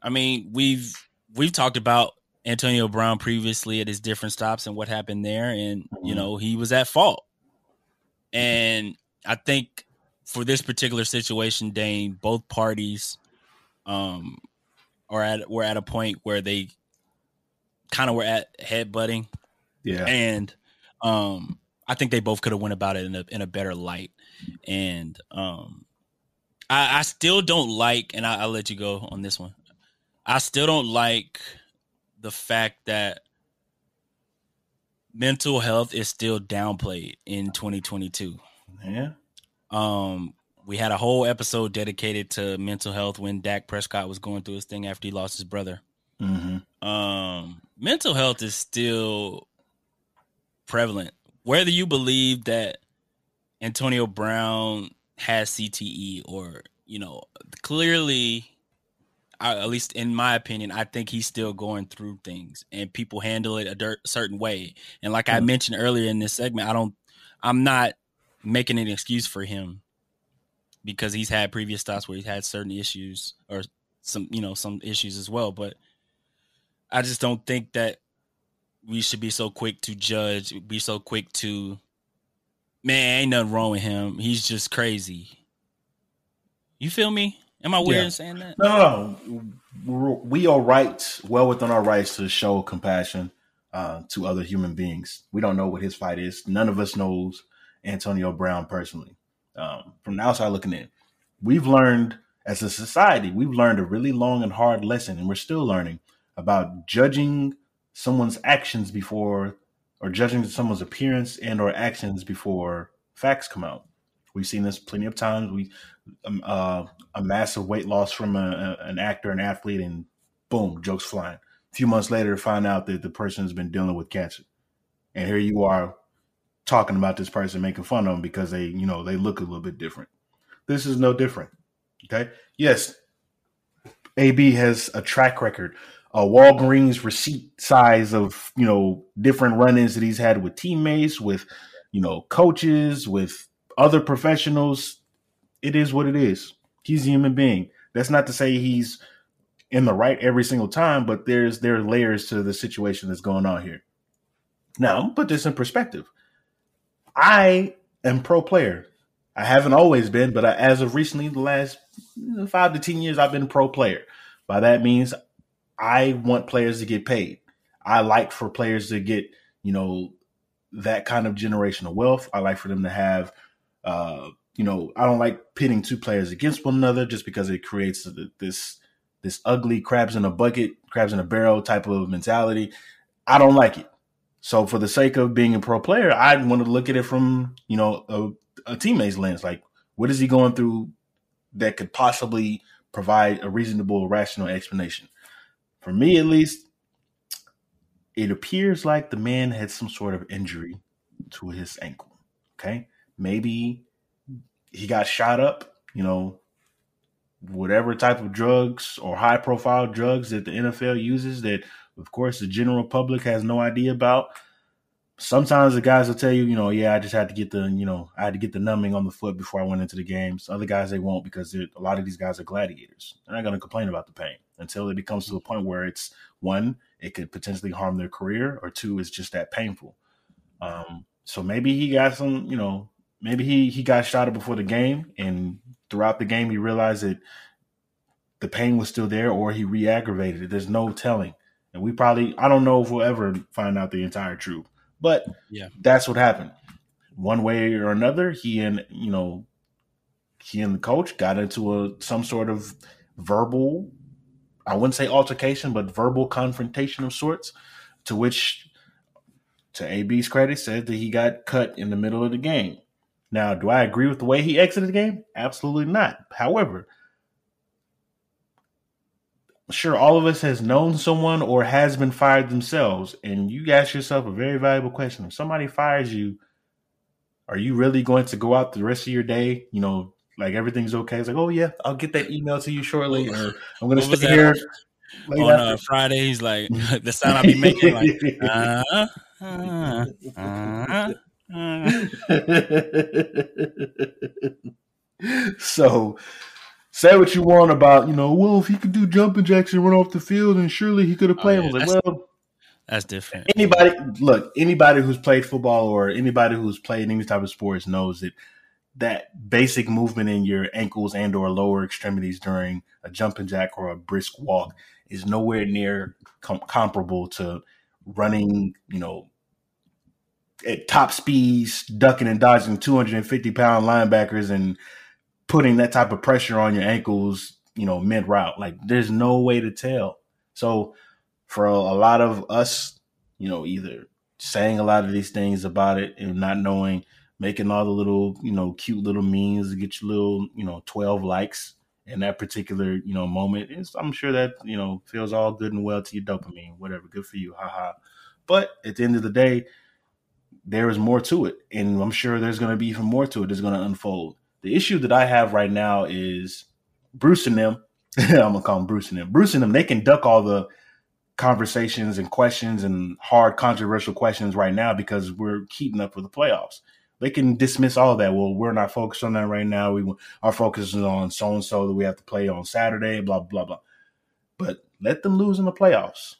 [SPEAKER 1] I mean, we've we've talked about Antonio Brown previously at his different stops and what happened there, and you
[SPEAKER 2] Mhm.
[SPEAKER 1] know he was at fault. And I think for this particular situation, Dane, both parties, um, are at were at a point where they kind of were at headbutting
[SPEAKER 2] yeah.
[SPEAKER 1] and um I think they both could have went about it in a in a better light. And um I, I still don't like, and I, I'll let you go on this one. I still don't like the fact that mental health is still downplayed in 2022.
[SPEAKER 2] Yeah.
[SPEAKER 1] Um, we had a whole episode dedicated to mental health when Dak Prescott was going through his thing after he lost his brother.
[SPEAKER 2] Mm-hmm.
[SPEAKER 1] um mental health is still prevalent. Whether you believe that antonio brown has cte or you know clearly I, at least in my opinion i think he's still going through things and people handle it a dirt, certain way. And like i mentioned earlier in this segment i don't i'm not making an excuse for him because he's had previous stops where he's had certain issues or some you know some issues as well but I just don't think that we should be so quick to judge, be so quick to man, ain't nothing wrong with him. He's just crazy. You feel me? Am I weird
[SPEAKER 2] Yeah.
[SPEAKER 1] in saying that?
[SPEAKER 2] No, no, We are right, well within our rights to show compassion uh, to other human beings. We don't know what his fight is. None of us knows Antonio Brown personally. Um, from the outside looking in, we've learned as a society, we've learned a really long and hard lesson, and we're still learning about judging someone's actions before, or judging someone's appearance and or actions before facts come out. We've seen this plenty of times. We um, uh, a massive weight loss from a, a- an actor, an athlete, and boom, jokes flying. A few months later, find out that the person has been dealing with cancer, and here you are talking about this person, making fun of them because they, you know, they look a little bit different. This is no different. Okay. Yes, AB has a track record, a Walgreens receipt size of you know different run-ins that he's had with teammates, with you know coaches, with other professionals. It is what it is. He's a human being. That's not to say he's in the right every single time, but there's there are layers to the situation that's going on here. Now, I'm gonna put this in perspective. I am pro player. I haven't always been, but I, as of recently, the last five to ten years, I've been pro player. By that means, I want players to get paid. I like for players to get, you know, that kind of generational wealth. I like for them to have, uh, you know, I don't like pitting two players against one another just because it creates this this ugly crabs in a bucket, crabs in a barrel type of mentality. I don't like it. So for the sake of being a pro player, I want to look at it from, you know, a, a teammate's lens. Like, what is he going through that could possibly provide a reasonable, rational explanation. For me, at least, it appears like the man had some sort of injury to his ankle. Okay. Maybe he got shot up, you know, whatever type of drugs or high profile drugs that the NFL uses that, of course, the general public has no idea about. Sometimes the guys will tell you, you know, yeah, I just had to get the, you know, I had to get the numbing on the foot before I went into the games. Other guys, they won't because a lot of these guys are gladiators. They're not going to complain about the pain until it becomes to the point where it's one, it could potentially harm their career, or two, it's just that painful. Um, so maybe he got some, you know, maybe he he got shot before the game, and throughout the game he realized that the pain was still there, or he re-aggravated it. There's no telling, and we probably I don't know if we'll ever find out the entire truth, but
[SPEAKER 1] Yeah.
[SPEAKER 2] that's what happened. One way or another, he and you know he and the coach got into a some sort of verbal I wouldn't say altercation, but verbal confrontation of sorts, to which, to AB's credit, said that he got cut in the middle of the game. Now, do I agree with the way he exited the game? Absolutely not. However, sure, all of us has known someone or has been fired themselves, and you ask yourself a very valuable question: If somebody fires you, are you really going to go out the rest of your day, you know, like everything's okay? It's like, oh yeah, I'll get that email to you shortly, or I'm going to stay here.
[SPEAKER 1] On uh, Friday, he's like the sound i'll be making, like uh, uh, uh, uh.
[SPEAKER 2] so say what you want about, you know, well, if he could do jumping jacks and run off the field, and surely he could have
[SPEAKER 1] Oh,
[SPEAKER 2] played.
[SPEAKER 1] yeah,
[SPEAKER 2] I was
[SPEAKER 1] that's-
[SPEAKER 2] like, well,
[SPEAKER 1] That's different.
[SPEAKER 2] anybody look, anybody who's played football or anybody who's played any type of sports knows that that basic movement in your ankles and or lower extremities during a jumping jack or a brisk walk is nowhere near com- comparable to running, you know, at top speeds, ducking and dodging 250 pound linebackers and putting that type of pressure on your ankles, you know, mid route. Like there's no way to tell. So for a, lot of us, you know, either saying a lot of these things about it and not knowing, making all the little, you know, cute little memes to get your little, you know, 12 likes in that particular, you know, moment. I'm sure that, you know, feels all good and well to your dopamine, whatever. Good for you. Haha. But at the end of the day, there is more to it. And I'm sure there's going to be even more to it that's going to unfold. The issue that I have right now is Bruce and them. I'm to call them Bruce and them. Bruce and them, they can duck all the conversations and questions and hard controversial questions right now because we're keeping up with the playoffs. They can dismiss all that. Well, we're not focused on that right now. We our focus is on so and so that we have to play on Saturday. Blah blah blah. But let them lose in the playoffs,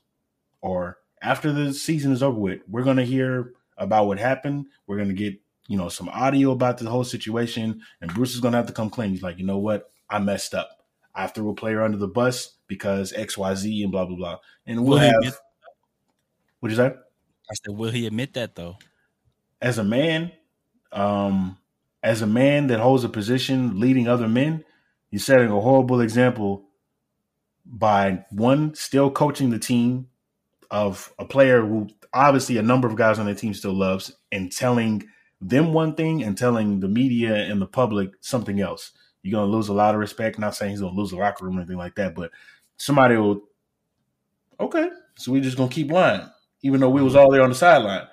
[SPEAKER 2] or after the season is over with, we're gonna hear about what happened. We're gonna get you know some audio about the whole situation, and Bruce is gonna have to come clean. He's like, you know what, I messed up. I threw a player under the bus because X Y Z and blah blah blah. And we'll
[SPEAKER 1] Will
[SPEAKER 2] have.
[SPEAKER 1] admit-
[SPEAKER 2] What'd you say?
[SPEAKER 1] I said, will he admit that though?
[SPEAKER 2] as a man, um, as a man that holds a position leading other men, you're setting a horrible example by one still coaching the team of a player who obviously a number of guys on the team still loves and telling them one thing and telling the media and the public something else. You're gonna lose a lot of respect. Not saying he's gonna lose the locker room or anything like that, but somebody will okay, so we're just gonna keep lying, even though we was all there on the sideline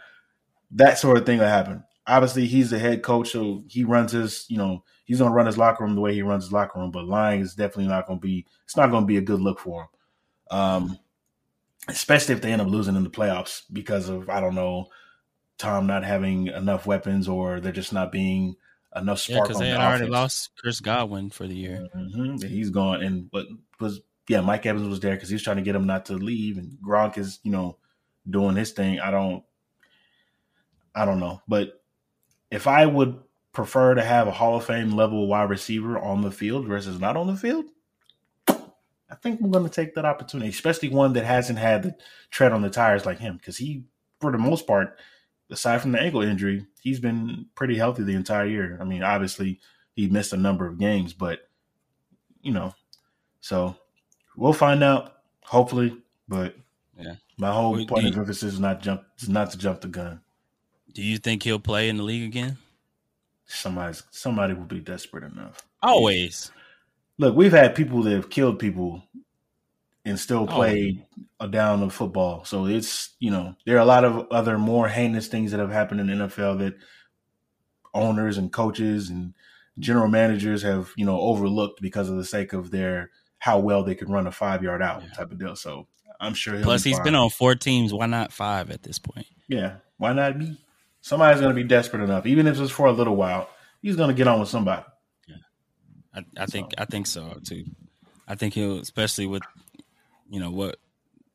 [SPEAKER 2] that sort of thing will happen. Obviously, he's the head coach, so he runs his, you know, he's gonna run his locker room the way he runs his locker room. But lying is definitely not gonna be. It's not gonna be a good look for him, um, especially if they end up losing in the playoffs because of I don't know, Tom not having enough weapons or they're just not being enough
[SPEAKER 1] Yeah,
[SPEAKER 2] spark
[SPEAKER 1] because
[SPEAKER 2] on
[SPEAKER 1] they
[SPEAKER 2] the
[SPEAKER 1] had already
[SPEAKER 2] offense.
[SPEAKER 1] lost Chris Godwin for the year.
[SPEAKER 2] hmm He's gone, and but was yeah, Mike Evans was there because he was trying to get him not to leave, and Gronk is you know doing his thing. I don't, I don't know, but if I would prefer to have a Hall of Fame level wide receiver on the field versus not on the field, I think I'm going to take that opportunity, especially one that hasn't had the tread on the tires like him, because he, for the most part, aside from the ankle injury, he's been pretty healthy the entire year. I mean, obviously he missed a number of games, but you know, so we'll find out hopefully. But
[SPEAKER 1] Yeah.
[SPEAKER 2] my whole
[SPEAKER 1] Well,
[SPEAKER 2] point of emphasis is not jump, is not to jump the gun.
[SPEAKER 1] Do you think he'll play in the league again?
[SPEAKER 2] Somebody's somebody will be desperate enough.
[SPEAKER 1] Always.
[SPEAKER 2] look, we've had people that have killed people and still
[SPEAKER 1] Oh.
[SPEAKER 2] a down of football. So it's you know there are a lot of other more heinous things that have happened in the NFL that owners and coaches and general managers have you know overlooked because of the sake of their how well they can run a five yard out
[SPEAKER 1] Yeah.
[SPEAKER 2] type of deal. So I'm sure. he'll
[SPEAKER 1] Plus,
[SPEAKER 2] be
[SPEAKER 1] he's been on four teams. Why not five at this point?
[SPEAKER 2] Yeah, why not me? Somebody's going to be desperate enough, even if it's for a little while. He's going to get on with somebody.
[SPEAKER 1] I, I think I think so too. I think he'll, especially with you know what.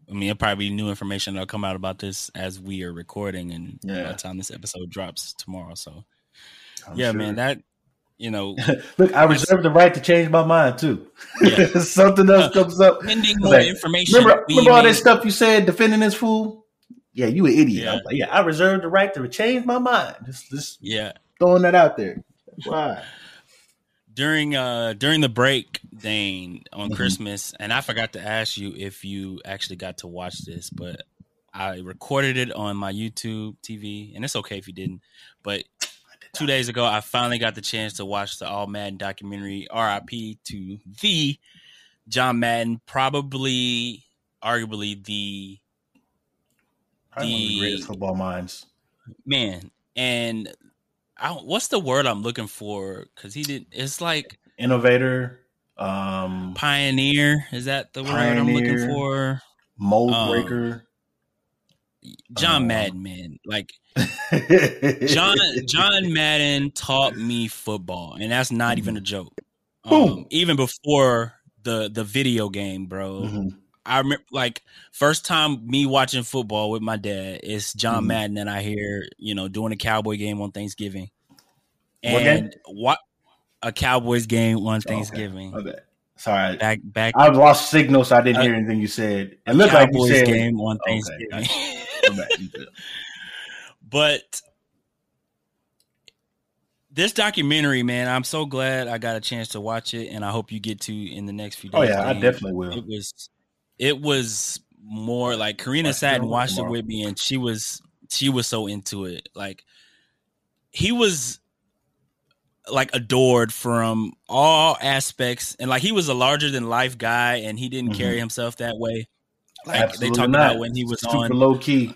[SPEAKER 1] I mean, it'll probably be new information that'll come out about this as we are recording, and by the time this episode drops tomorrow. So,
[SPEAKER 2] I'm
[SPEAKER 1] yeah,
[SPEAKER 2] sure.
[SPEAKER 1] man, that you know,
[SPEAKER 2] Look, I reserve the right to change my mind too.
[SPEAKER 1] Yeah.
[SPEAKER 2] Something else uh, comes up.
[SPEAKER 1] pending more
[SPEAKER 2] Like,
[SPEAKER 1] information.
[SPEAKER 2] Remember, remember all that stuff you said defending this fool? Yeah, you an idiot.
[SPEAKER 1] Yeah.
[SPEAKER 2] I'm like, yeah, I reserve the right to change my mind. Just, just
[SPEAKER 1] Yeah,
[SPEAKER 2] throwing that out there. Why?
[SPEAKER 1] During uh during the break, Dane, on
[SPEAKER 2] Mhm.
[SPEAKER 1] Christmas, and I forgot to ask you if you actually got to watch this, but I recorded it on my YouTube TV, and it's okay if you didn't. But two days ago, I finally got the chance to watch the All Madden documentary. R.I.P. to the John Madden, probably, arguably the
[SPEAKER 2] Probably one of the
[SPEAKER 1] The-
[SPEAKER 2] greatest football minds.
[SPEAKER 1] man. And I, what's the word I'm looking for? Because he did. It's like
[SPEAKER 2] Innovator, um,
[SPEAKER 1] pioneer. Is that the word I'm looking for?
[SPEAKER 2] mold
[SPEAKER 1] Um,
[SPEAKER 2] breaker.
[SPEAKER 1] John
[SPEAKER 2] Um,
[SPEAKER 1] Madden. Like John John Madden taught me football, and that's not even a joke. Um,
[SPEAKER 2] Boom.
[SPEAKER 1] even before the the video game, bro.
[SPEAKER 2] Mhm.
[SPEAKER 1] I remember like first time me watching football with my dad is John
[SPEAKER 2] Mhm.
[SPEAKER 1] Madden, and I hear you know doing a Cowboy game on Thanksgiving, and what a Cowboys game on
[SPEAKER 2] Okay.
[SPEAKER 1] Thanksgiving.
[SPEAKER 2] Bad. Sorry,
[SPEAKER 1] Back back
[SPEAKER 2] I lost signal, so I didn't
[SPEAKER 1] Uh,
[SPEAKER 2] hear anything you said. It looked like you
[SPEAKER 1] Cowboys
[SPEAKER 2] said
[SPEAKER 1] game on Thanksgiving.
[SPEAKER 2] My bad, you good.
[SPEAKER 1] but this documentary, man, I'm so glad I got a chance to watch it, and I hope you get to in the next few days.
[SPEAKER 2] Oh yeah, I definitely will.
[SPEAKER 1] It was, it was more like Karina sat and
[SPEAKER 2] tomorrow.
[SPEAKER 1] watched it with me, and she was she was so into it. Like he was like adored from all aspects, and like he was a larger than life guy, and he didn't
[SPEAKER 2] Mhm.
[SPEAKER 1] carry himself that way. Like
[SPEAKER 2] Absolutely
[SPEAKER 1] they talked
[SPEAKER 2] not.
[SPEAKER 1] about when he was
[SPEAKER 2] Super
[SPEAKER 1] on
[SPEAKER 2] low key.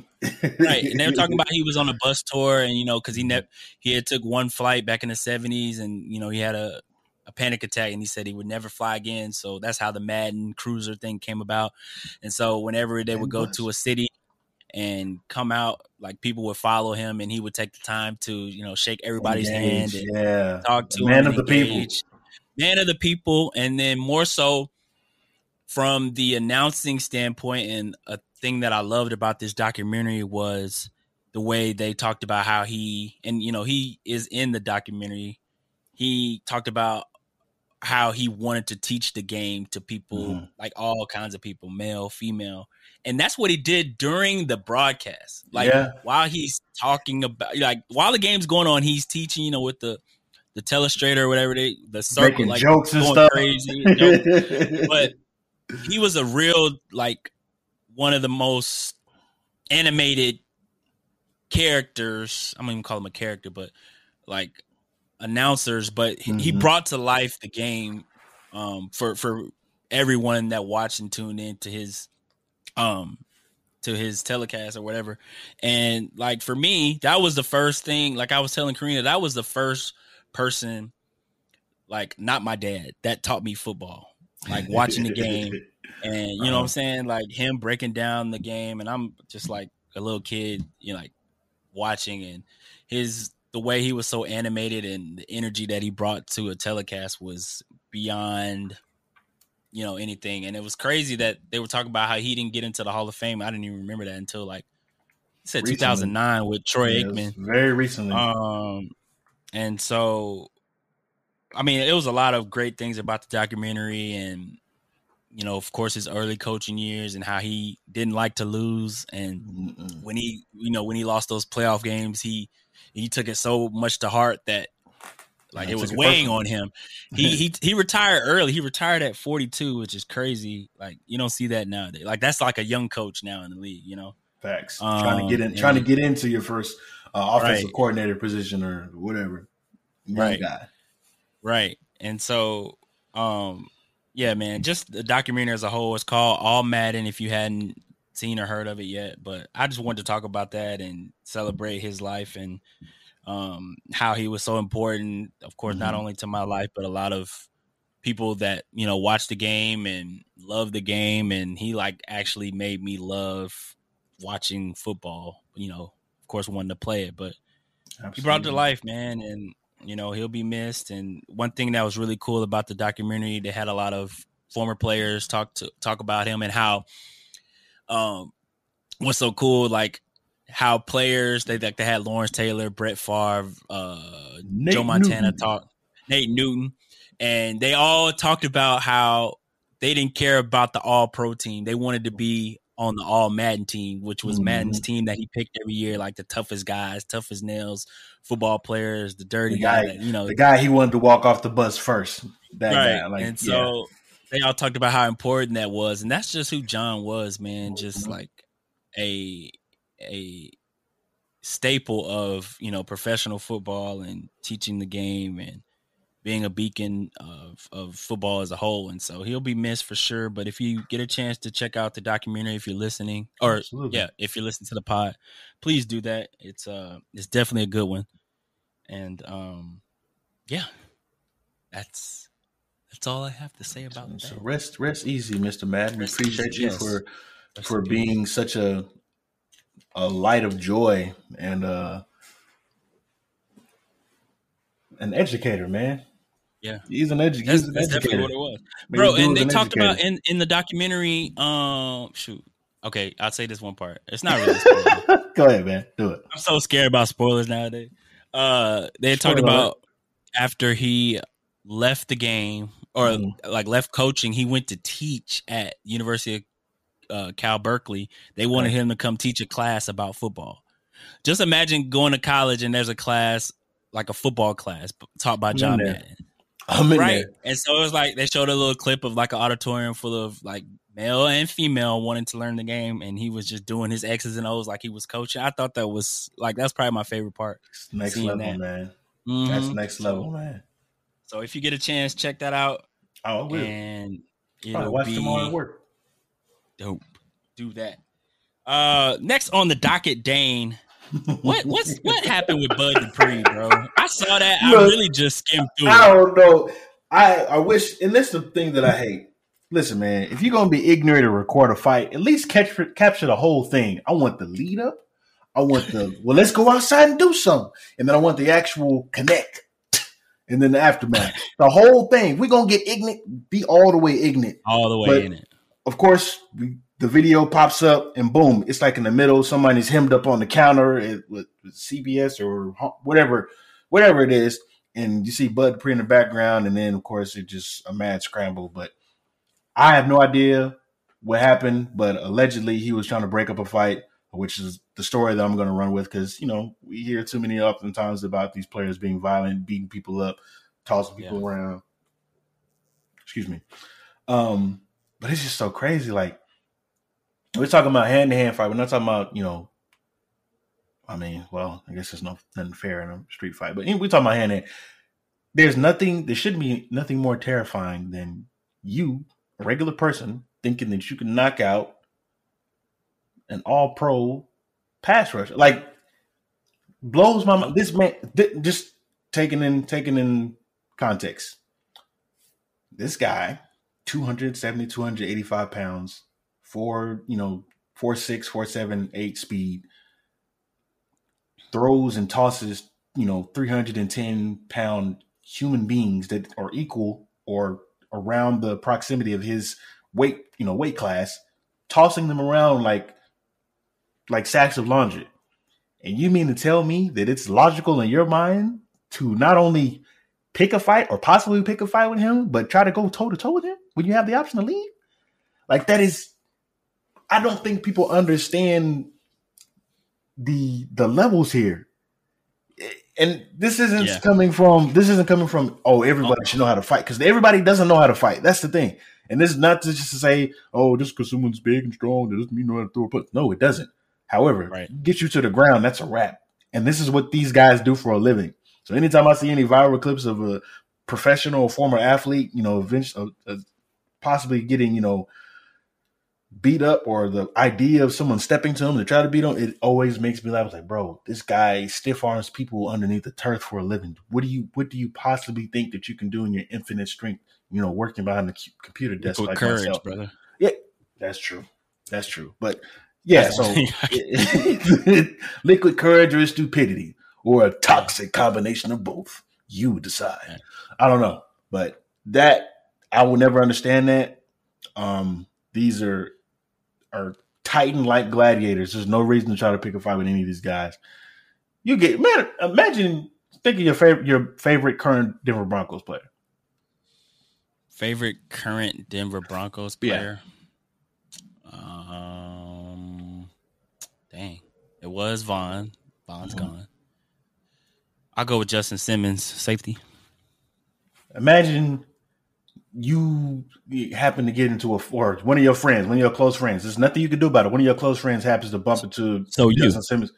[SPEAKER 1] right and they were talking about he was on a bus tour and you know because he never he had took one flight back in the 70s and you know he had a, a panic attack and he said he would never fly again. So that's how the madden cruiser thing came about. And so whenever they would go to a city and come out like people would follow him and he would take the time to you know shake everybody's hand and
[SPEAKER 2] yeah.
[SPEAKER 1] talk to
[SPEAKER 2] Man
[SPEAKER 1] him
[SPEAKER 2] of the people.
[SPEAKER 1] man of the people and then more so from the announcing standpoint and a thing that i loved about this documentary was the way they talked about how he and you know he is in the documentary. He talked about how he wanted to teach the game to people
[SPEAKER 2] Mhm.
[SPEAKER 1] like all kinds of people male female and that's what he did during the broadcast like
[SPEAKER 2] Yeah.
[SPEAKER 1] while he's talking about like while the game's going on he's teaching you know with the the telestrator or whatever they the circle
[SPEAKER 2] Making
[SPEAKER 1] like
[SPEAKER 2] jokes and stuff.
[SPEAKER 1] crazy joke. but he was a real like one of the most animated characters. I'm not even call him a character, but like announcers. But he, he brought to life the game um, for for everyone that watched and tuned in to his um to his telecast or whatever. And like for me, that was the first thing. Like I was telling Karina, that was the first person, like not my dad, that taught me football. Like watching the game and you know what
[SPEAKER 2] Uh-huh.
[SPEAKER 1] I'm saying, like him breaking down the game, and I'm just like a little kid, you know, like watching and his the way he was so animated and the energy that he brought to a telecast was beyond you know anything and it was crazy that they were talking about how he didn't get into the hall of fame i didn't even remember that until like he said
[SPEAKER 2] Recently.
[SPEAKER 1] 2009 with troy
[SPEAKER 2] Yeah,
[SPEAKER 1] aikman
[SPEAKER 2] very recently.
[SPEAKER 1] um, and so, I mean, it was a lot of great things about the documentary, and you know, of course, his early coaching years and how he didn't like to lose, and
[SPEAKER 2] Mm-mm.
[SPEAKER 1] when he, you know, when he lost those playoff games, he he took it so much to heart that like
[SPEAKER 2] Yeah,
[SPEAKER 1] it was weighing on him. He he he retired early. He retired at 42, which is crazy. Like you don't see that nowadays. Like that's like a young coach now in the league, you know.
[SPEAKER 2] Facts.
[SPEAKER 1] Um,
[SPEAKER 2] trying to get in,
[SPEAKER 1] and-
[SPEAKER 2] trying to get into your first uh, offensive
[SPEAKER 1] Right.
[SPEAKER 2] coordinator position or whatever. Young
[SPEAKER 1] Right.
[SPEAKER 2] guy.
[SPEAKER 1] Right. And so um yeah, man, just the documentary as a whole is called All Madden. If you hadn't seen or heard of it yet, but I just wanted to talk about that and celebrate his life and um, how he was so important. Of course, not
[SPEAKER 2] Mhm.
[SPEAKER 1] only to my life, but a lot of people that you know watch the game and love the game. And he like actually made me love watching football. You know, of course, wanting to play it, but he brought to life, man, and you know he'll be missed. And one thing that was really cool about the documentary, they had a lot of former players talk to talk about him and how um what's so cool, like how players they like they had Lawrence Taylor, Brett Favre, uh,
[SPEAKER 2] Nate
[SPEAKER 1] Joe Montana
[SPEAKER 2] Newton.
[SPEAKER 1] talk, Nate Newton, and they all talked about how they didn't care about the All Pro team. They wanted to be on the All Madden team, which was
[SPEAKER 2] Mhm.
[SPEAKER 1] Madden's team that he picked every year, like the toughest guys, toughest nails, football players, the dirty
[SPEAKER 2] The
[SPEAKER 1] guy,
[SPEAKER 2] guy-
[SPEAKER 1] that, you know,
[SPEAKER 2] The guy he wanted to walk off the bus first. That
[SPEAKER 1] right.
[SPEAKER 2] guy, like,
[SPEAKER 1] and
[SPEAKER 2] yeah.
[SPEAKER 1] They all talked about how important that was, and that's just who John was, man. Just like a a staple of you know professional football and teaching the game and being a beacon of, of football as a whole. And so he'll be missed for sure. But if you get a chance to check out the documentary, if you're listening, or
[SPEAKER 2] Absolutely.
[SPEAKER 1] yeah, if you listen to the pod, please do that. It's uh, it's definitely a good one. And um, yeah, that's that's all I have to say about that.
[SPEAKER 2] So rest, rest easy, Mister Madden. We appreciate
[SPEAKER 1] easy,
[SPEAKER 2] you
[SPEAKER 1] yes.
[SPEAKER 2] for
[SPEAKER 1] Rest
[SPEAKER 2] for being such a a light of joy and uh an educator, man.
[SPEAKER 1] Yeah.
[SPEAKER 2] he's an, edu-
[SPEAKER 1] That's,
[SPEAKER 2] he's an
[SPEAKER 1] that's definitely
[SPEAKER 2] educator,
[SPEAKER 1] what it was,
[SPEAKER 2] Man,
[SPEAKER 1] bro. And they
[SPEAKER 2] an
[SPEAKER 1] talked about in in the documentary. Um, shoot. Okay, I'll say this one part. It's not really. a spoiler.
[SPEAKER 2] Go ahead, man. Do it.
[SPEAKER 1] I'm so scared about spoilers nowadays. Uh, they talked about after he left the game or
[SPEAKER 2] Mhm.
[SPEAKER 1] like left coaching, he went to teach at University of uh, Cal Berkeley. They wanted
[SPEAKER 2] Okay.
[SPEAKER 1] him to come teach a class about football. Just imagine going to college and there's a class like a football class taught by John. Madden
[SPEAKER 2] I'm in
[SPEAKER 1] right.
[SPEAKER 2] there.
[SPEAKER 1] And so it was like they showed a little clip of like an auditorium full of like male and female wanting to learn the game, and he was just doing his X's and O's like he was coaching. I thought that was like that's probably my favorite part.
[SPEAKER 2] Next level,
[SPEAKER 1] that.
[SPEAKER 2] man. That's
[SPEAKER 1] Mhm.
[SPEAKER 2] next level, man.
[SPEAKER 1] So if you get a chance, check that out,
[SPEAKER 2] Oh, I will.
[SPEAKER 1] and it'll
[SPEAKER 2] watch
[SPEAKER 1] be
[SPEAKER 2] tomorrow at work.
[SPEAKER 1] dope. Do that. Uh, next on the docket, Dane. What what's what happened with Bud Dupree, bro? I saw that. I
[SPEAKER 2] Look,
[SPEAKER 1] really just skimmed through
[SPEAKER 2] I
[SPEAKER 1] it.
[SPEAKER 2] don't know. I I wish, and that's the thing that I hate. Listen, man, if you're gonna be ignorant to record a fight, at least catch, capture the whole thing. I want the lead up. I want the well, let's go outside and do something, and then I want the actual connect, and then the aftermath. the whole thing. We're gonna get ignorant, be all the way ignorant.
[SPEAKER 1] all the way
[SPEAKER 2] But-
[SPEAKER 1] in it.
[SPEAKER 2] Of course, we, the video pops up, and boom, it's like in the middle. Somebody's hemmed up on the counter at, with, with CBS or whatever, whatever it is, and you see Bud Dupree in the background, and then of course it's just a mad scramble. But I have no idea what happened, but allegedly he was trying to break up a fight, which is the story that I'm going to run with because you know we hear too many oftentimes about these players being violent, beating people up, tossing people
[SPEAKER 1] Yeah.
[SPEAKER 2] around. Excuse me. Um, but it's just so crazy. Like we're talking about hand to hand fight. We're not talking about you know. I mean, well, I guess there's no nothing fair in a street fight, but we're talking about hand to hand. There's nothing. There should be nothing more terrifying than you, a regular person, thinking that you can knock out an All Pro pass rusher. Like blows my mind. This man, th- just taking in taking in context. This guy, 270, 285 pounds, four, you know, four six, four seven, eight speed, throws and tosses, you know, 310 pound human beings that are equal or around the proximity of his weight, you know, weight class, tossing them around like like sacks of laundry. And you mean to tell me that it's logical in your mind to not only pick a fight or possibly pick a fight with him, but try to go toe to toe with him when you have the option to leave? Like that is I don't think people understand the the levels here. And this isn't
[SPEAKER 1] Yeah.
[SPEAKER 2] coming from this isn't coming from oh everybody should know how to fight because everybody doesn't know how to fight. That's the thing. And this is not to just to say oh just because someone's big and strong that doesn't mean you know how to throw a punch. No, it doesn't. However,
[SPEAKER 1] Right.
[SPEAKER 2] get you to the ground, that's a wrap. And this is what these guys do for a living. So anytime I see any viral clips of a professional or former athlete, you know, eventually, uh, possibly getting, you know, beat up or the idea of someone stepping to him to try to beat him, it always makes me laugh. Like, bro, this guy stiff arms people underneath the turf for a living. What do you what do you possibly think that you can do in your infinite strength? You know, working behind the computer desk like
[SPEAKER 1] courage,
[SPEAKER 2] myself.
[SPEAKER 1] brother.
[SPEAKER 2] Yeah, that's true. That's true. But yeah, so liquid courage or stupidity or a toxic combination of both. You decide. I don't know, but that I will never understand that. Um, these are are Titan like gladiators. There's no reason to try to pick a fight with any of these guys. You get man. Imagine think of your favorite your favorite current Denver Broncos player.
[SPEAKER 1] Favorite current Denver Broncos
[SPEAKER 2] Yeah.
[SPEAKER 1] player? Dang, it was Von. Von's
[SPEAKER 2] Mhm.
[SPEAKER 1] gone. I'll go with Justin Simmons, safety.
[SPEAKER 2] Imagine you happen to get into a or one of your friends, one of your close friends. There's nothing you can do about it. One of your close friends happens to bump into
[SPEAKER 1] So you.
[SPEAKER 2] Justin Simmons.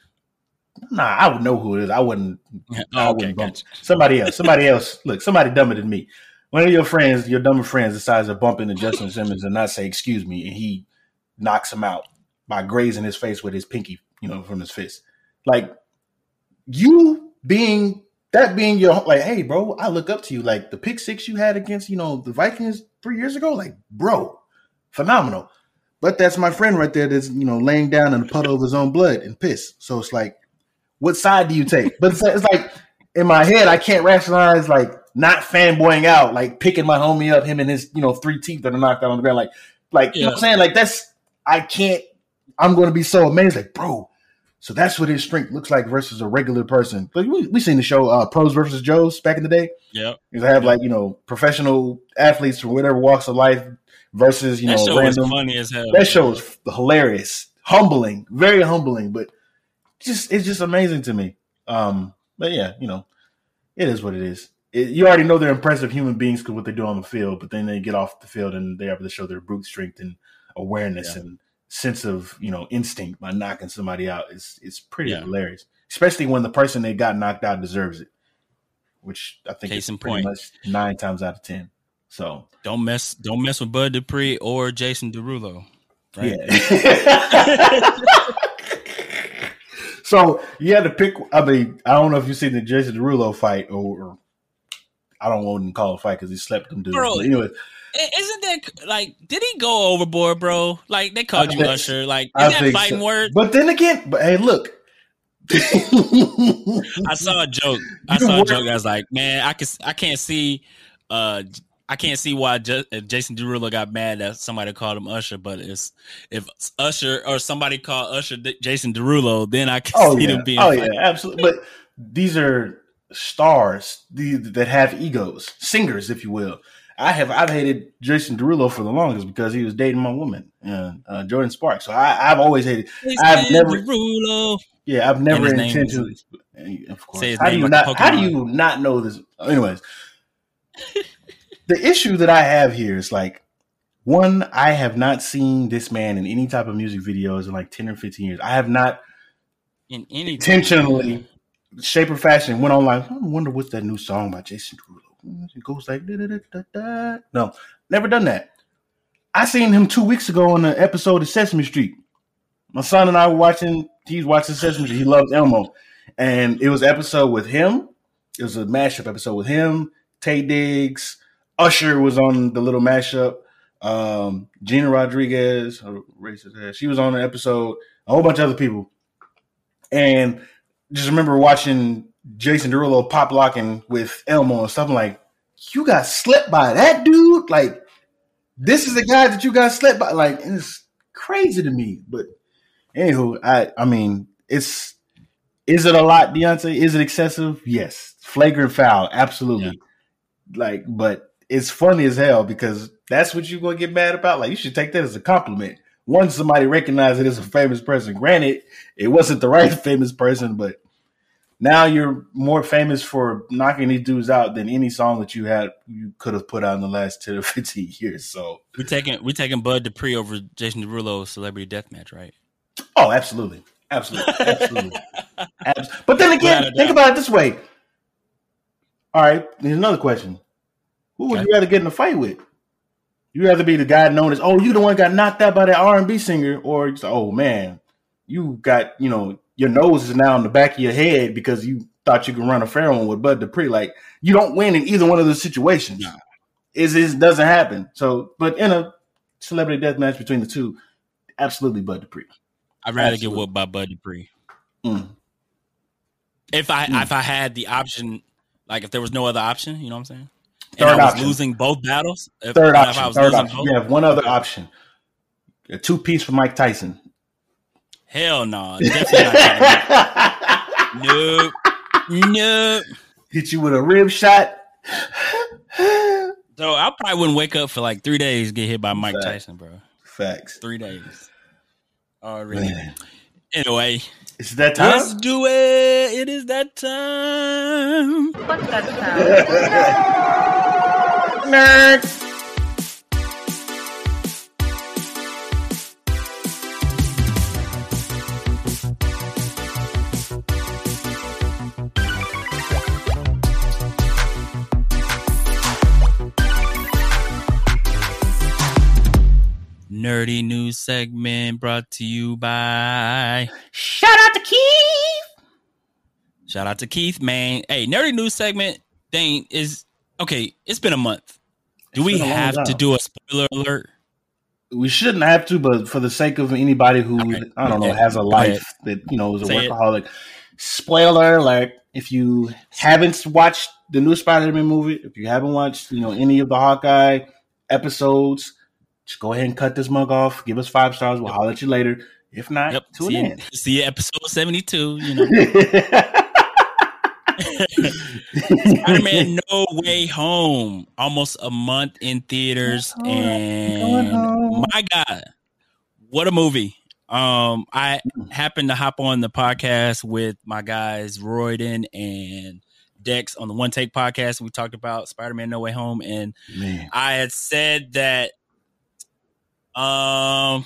[SPEAKER 2] Nah, I would know who it is. I wouldn't. I
[SPEAKER 1] Oh,
[SPEAKER 2] wouldn't bump
[SPEAKER 1] gotcha.
[SPEAKER 2] somebody else. Somebody else. Look, somebody dumber than me. One of your friends, your dumber friends, decides to bump into Justin Simmons and not say "excuse me," and he knocks him out by grazing his face with his pinky, you know, from his fist. Like you being that being your like, hey, bro, I look up to you. Like the pick six you had against, you know, the Vikings three years ago. Like, bro, phenomenal. But that's my friend right there. That's you know laying down in a puddle of his own blood and piss. So it's like, what side do you take? But it's, it's like in my head, I can't rationalize like not fanboying out, like picking my homie up, him and his you know three teeth that are knocked out on the ground, like like you know what I'm saying? Like that's I can't. I'm going to be so amazed, like bro. So that's what his strength looks like versus a regular person. Like we we seen the show uh, Pros versus Joes back in the day.
[SPEAKER 1] Yeah,
[SPEAKER 2] Because I have like you know professional athletes from whatever walks of life versus you
[SPEAKER 1] that
[SPEAKER 2] know random.
[SPEAKER 1] funny as hell.
[SPEAKER 2] That show is hilarious, humbling, very humbling, but just it's just amazing to me. Um, but yeah, you know, it is what it is. It, you already know they're impressive human beings because what they do on the field, but then they get off the field and they're able to show their brute strength and awareness
[SPEAKER 1] Yeah.
[SPEAKER 2] and sense of you know instinct by knocking somebody out. is it's pretty
[SPEAKER 1] Yeah.
[SPEAKER 2] hilarious, especially when the person they got knocked out deserves it, which I think
[SPEAKER 1] Case
[SPEAKER 2] is
[SPEAKER 1] in
[SPEAKER 2] pretty
[SPEAKER 1] point.
[SPEAKER 2] much nine times out of ten. So
[SPEAKER 1] Don't mess don't mess with Bud Dupree or Jason Derulo. Right?
[SPEAKER 2] Yeah. so you had to pick. I mean, I don't know if you've seen the Jason Derulo fight, or, or I don't want to call it a fight because he slept them dudes.
[SPEAKER 1] Bro.
[SPEAKER 2] Anyway,
[SPEAKER 1] Isn't that like did he go overboard, bro? Like they called
[SPEAKER 2] I
[SPEAKER 1] you
[SPEAKER 2] think-
[SPEAKER 1] Usher. Like
[SPEAKER 2] I
[SPEAKER 1] is that fighting
[SPEAKER 2] so.
[SPEAKER 1] word?
[SPEAKER 2] but then again, but hey, look.
[SPEAKER 1] I saw a joke. I saw a joke I was like, man, I can I can't see uh I can't see why Jason Derulo got mad that somebody called him Usher, but it's if Usher or somebody called Usher D- Jason Derulo, then I can
[SPEAKER 2] Oh
[SPEAKER 1] see
[SPEAKER 2] yeah,
[SPEAKER 1] them being
[SPEAKER 2] oh yeah, absolutely. But these are stars the- that have egos, singers, if you will. I have I've hated Jason Derulo for the longest because he was dating my woman, uh, uh, Jordin Sparks. So I, I've always hated. I've
[SPEAKER 1] Jason
[SPEAKER 2] never-
[SPEAKER 1] Derulo.
[SPEAKER 2] Yeah, I've never
[SPEAKER 1] his name
[SPEAKER 2] intentionally. eh, Of course,
[SPEAKER 1] Say his
[SPEAKER 2] how do you
[SPEAKER 1] like
[SPEAKER 2] not? How do you not know this? Anyways, the issue that I have here is like, one, I have not seen this man in any type of music videos in like ten or fifteen years. I have not
[SPEAKER 1] in any
[SPEAKER 2] intentionally, shape or fashion, went online. I wonder what's that new song by Jason Derulo. It goes like da, da, da, no, never done that. I seen him two weeks ago on an episode of Sesame Street. My son and I were watching. He's watching Sesame Street. He loves Elmo, and it was an episode with him. It was a mashup episode with him. Taye Diggs, Usher was on the little mashup. Um, Gina Rodriguez, racist ass, she was on the episode. A whole bunch of other people, and just remember watching Jason Derulo pop locking with Elmo and stuff. I'm like, you got slept by that dude? Like, this is the guy that you got slept by? Like, it's crazy to me. But anywho, I I mean, it's is it a lot, Deonte? Is it excessive? Yes. Flagrant foul, absolutely. Like, but it's funny as hell because that's what you're gonna get mad about. Like, you should take that as a compliment. Once somebody recognized it as a famous person, granted, it wasn't the right famous person, but now you're more famous for knocking these dudes out than any song that you had you could have put out in the last 10 or 15 years. So
[SPEAKER 1] We taking we taking Bud Dupree over Jason Derulo celebrity Death Match, right?
[SPEAKER 2] oh absolutely. Absolutely. Absolutely. Abs- but then again, think about it this way. All right, here's another question. Who would
[SPEAKER 1] Okay.
[SPEAKER 2] you rather get in a fight with? You rather be the guy known as, oh, you the one got knocked out by that R and B singer, or oh man, you got you know your nose is now in the back of your head because you thought you could run a fair one with Bud Dupree. Like you don't win in either one of those situations. Is it doesn't happen. So, but in a celebrity death match between the two, absolutely Bud Dupree.
[SPEAKER 1] I'd rather
[SPEAKER 2] Absolutely.
[SPEAKER 1] get whooped by Bud Dupree.
[SPEAKER 2] Mm.
[SPEAKER 1] If I
[SPEAKER 2] Mm.
[SPEAKER 1] if I had the option, like if there was no other option, you know what I'm saying? And
[SPEAKER 2] Third
[SPEAKER 1] I was
[SPEAKER 2] option.
[SPEAKER 1] losing both battles. If,
[SPEAKER 2] Third
[SPEAKER 1] if
[SPEAKER 2] option.
[SPEAKER 1] I was
[SPEAKER 2] Third option.
[SPEAKER 1] both,
[SPEAKER 2] You have one other option. A two piece for Mike Tyson.
[SPEAKER 1] Hell no, definitely nope, nope.
[SPEAKER 2] Hit you with a rib shot.
[SPEAKER 1] So I probably wouldn't wake up for like three days get hit by Mike
[SPEAKER 2] Fact.
[SPEAKER 1] Tyson, bro.
[SPEAKER 2] Facts.
[SPEAKER 1] Three days. Already.
[SPEAKER 2] Man.
[SPEAKER 1] Anyway,
[SPEAKER 2] It's that time.
[SPEAKER 1] let's do it. It is that time.
[SPEAKER 4] What's that sound?
[SPEAKER 2] Nerd.
[SPEAKER 1] Nerdy news segment brought to you by.
[SPEAKER 2] Shout out to Keith.
[SPEAKER 1] Shout out to Keith, man. Hey, nerdy news segment thing is okay. It's been a month. Do
[SPEAKER 2] It's
[SPEAKER 1] we
[SPEAKER 2] been a long
[SPEAKER 1] have to do a spoiler alert?
[SPEAKER 2] We shouldn't have to, but for the sake of anybody who
[SPEAKER 1] Okay.
[SPEAKER 2] I don't know has a life that you know is a
[SPEAKER 1] Say it.
[SPEAKER 2] workaholic. Spoiler alert! If you haven't watched the new Spider-Man movie, if you haven't watched you know any of the Hawkeye episodes, just go ahead and cut this mug off. Give us five stars. We'll holler at you later. If not,
[SPEAKER 1] Yep.
[SPEAKER 2] tune
[SPEAKER 1] See,
[SPEAKER 2] in.
[SPEAKER 1] see episode seventy two. You know, Spider Man No Way Home, almost a month in theaters,
[SPEAKER 2] Going home,
[SPEAKER 1] and my God, what a movie! Um, I happened to hop on the podcast with my guys Royden and Dex on the One Take podcast. We talked about Spider Man No Way Home, and
[SPEAKER 2] Man,
[SPEAKER 1] I had said that um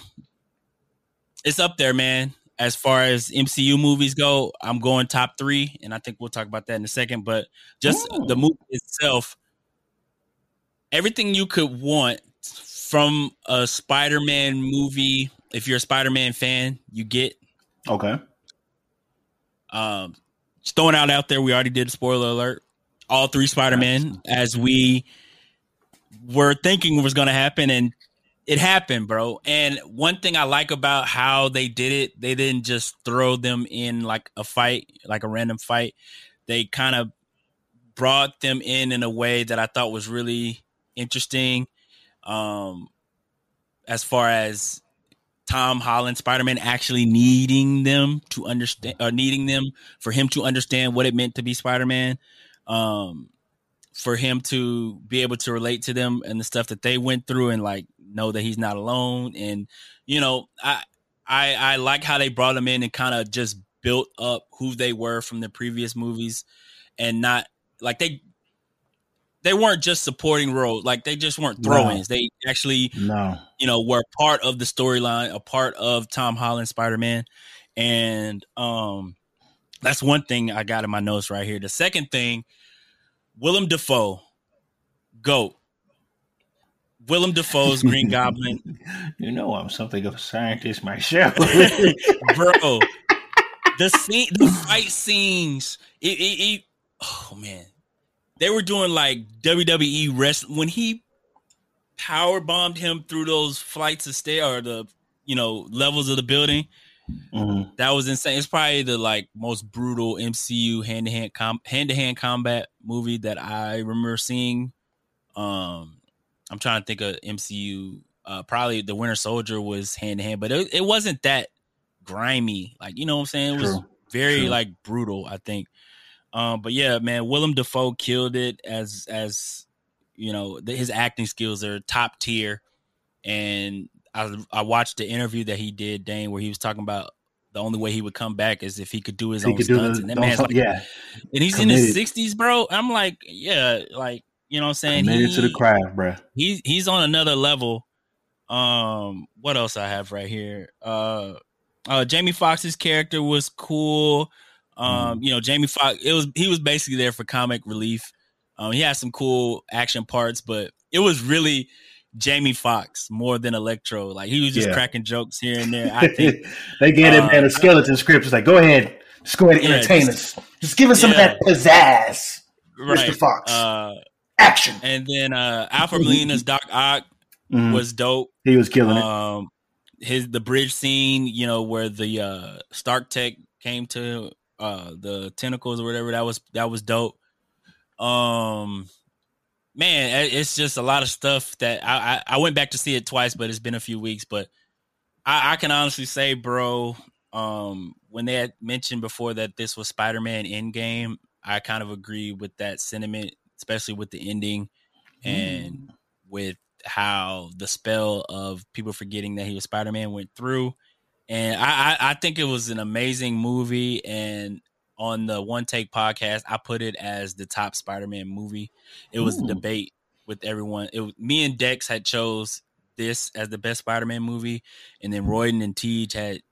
[SPEAKER 1] it's up there, man. As far as MCU movies go, I'm going top three, and I think we'll talk about that in a second. But just
[SPEAKER 2] Ooh.
[SPEAKER 1] the movie itself, everything you could want from a Spider-Man movie. If you're a Spider-Man fan, you get.
[SPEAKER 2] okay.
[SPEAKER 1] Um, just throwing out out there, we already did a spoiler alert. All three Spider-Man, as we were thinking was going to happen, and it happened, bro. And one thing I like about how they did it, they didn't just throw them in like a fight, like a random fight. They kind of brought them in in a way that I thought was really interesting. Um, as far as Tom Holland, Spider Man, actually needing them to understand, or needing them for him to understand what it meant to be Spider Man. Um, for him to be able to relate to them and the stuff that they went through and like know that he's not alone. And you know i i i like how they brought him in and kind of just built up who they were from the previous movies and not like they they weren't just supporting roles like they just weren't
[SPEAKER 2] No.
[SPEAKER 1] throw-ins. They actually
[SPEAKER 2] No.
[SPEAKER 1] you know were part of the storyline a part of tom holland spider-man. And um that's one thing i got in my notes right here. The second thing willem dafoe goat willem dafoe's green goblin
[SPEAKER 2] You know I'm something of a scientist myself.
[SPEAKER 1] bro the scene the fight scenes it, it, it oh man they were doing like wwe rest when he power bombed him through those flights of stairs or the you know levels of the building
[SPEAKER 2] Mhm.
[SPEAKER 1] that was insane it's probably the like most brutal mcu hand-to-hand hand-to-hand combat movie that i remember seeing um i'm trying to think of mcu uh probably the winter soldier was hand-to-hand but it, it wasn't that grimy. Like you know what i'm saying? It was very
[SPEAKER 2] True.
[SPEAKER 1] like brutal i think. Um but yeah man willem dafoe killed it as as you know the, his acting skills are top tier. And I, I watched the interview that he did dane where he was talking about the only way he would come back is if he could do his
[SPEAKER 2] He
[SPEAKER 1] own stunts
[SPEAKER 2] the,
[SPEAKER 1] and that man's like
[SPEAKER 2] yeah,
[SPEAKER 1] and he's in his 60s bro? I'm like yeah like you know what i'm saying
[SPEAKER 2] committed
[SPEAKER 1] he,
[SPEAKER 2] to the craft, bruh.
[SPEAKER 1] he's he's on another level. Um, what else I have right here? Uh, uh, Jamie Foxx's character was cool. Um, you know, Jamie Foxx. It was he was basically there for comic relief. Um, he had some cool action parts, but it was really Jamie Foxx more than Electro. Like he was just
[SPEAKER 2] Yeah.
[SPEAKER 1] cracking jokes here and there. I think
[SPEAKER 2] they gave that
[SPEAKER 1] Uh,
[SPEAKER 2] man a skeleton script. It's like, go ahead, just go ahead and
[SPEAKER 1] Yeah,
[SPEAKER 2] entertain
[SPEAKER 1] just-
[SPEAKER 2] us. Just give us some of that pizzazz.
[SPEAKER 1] right.
[SPEAKER 2] Foxx.
[SPEAKER 1] Uh,
[SPEAKER 2] Action.
[SPEAKER 1] and then uh, Alfred Molina's Doc Ock
[SPEAKER 2] Mhm.
[SPEAKER 1] was dope.
[SPEAKER 2] he was killing it.
[SPEAKER 1] Um, his the bridge scene, you know, where the uh, Stark Tech came to uh, the tentacles or whatever. That was that was dope. Um, man, it's just a lot of stuff that I, I I went back to see it twice, but it's been a few weeks. But I, I can honestly say, bro, um, when they had mentioned before that this was Spider Man Endgame, I kind of agree with that sentiment, especially with the ending and mm. with how the spell of people forgetting that he was Spider Man went through. And I, I, I think it was an amazing movie. And on the One Take podcast, I put it as the top Spider Man movie. It was
[SPEAKER 2] Ooh.
[SPEAKER 1] a debate with everyone. It was, me and Dex had chose this as the best Spider Man movie, and then Royden and Tej had
[SPEAKER 2] The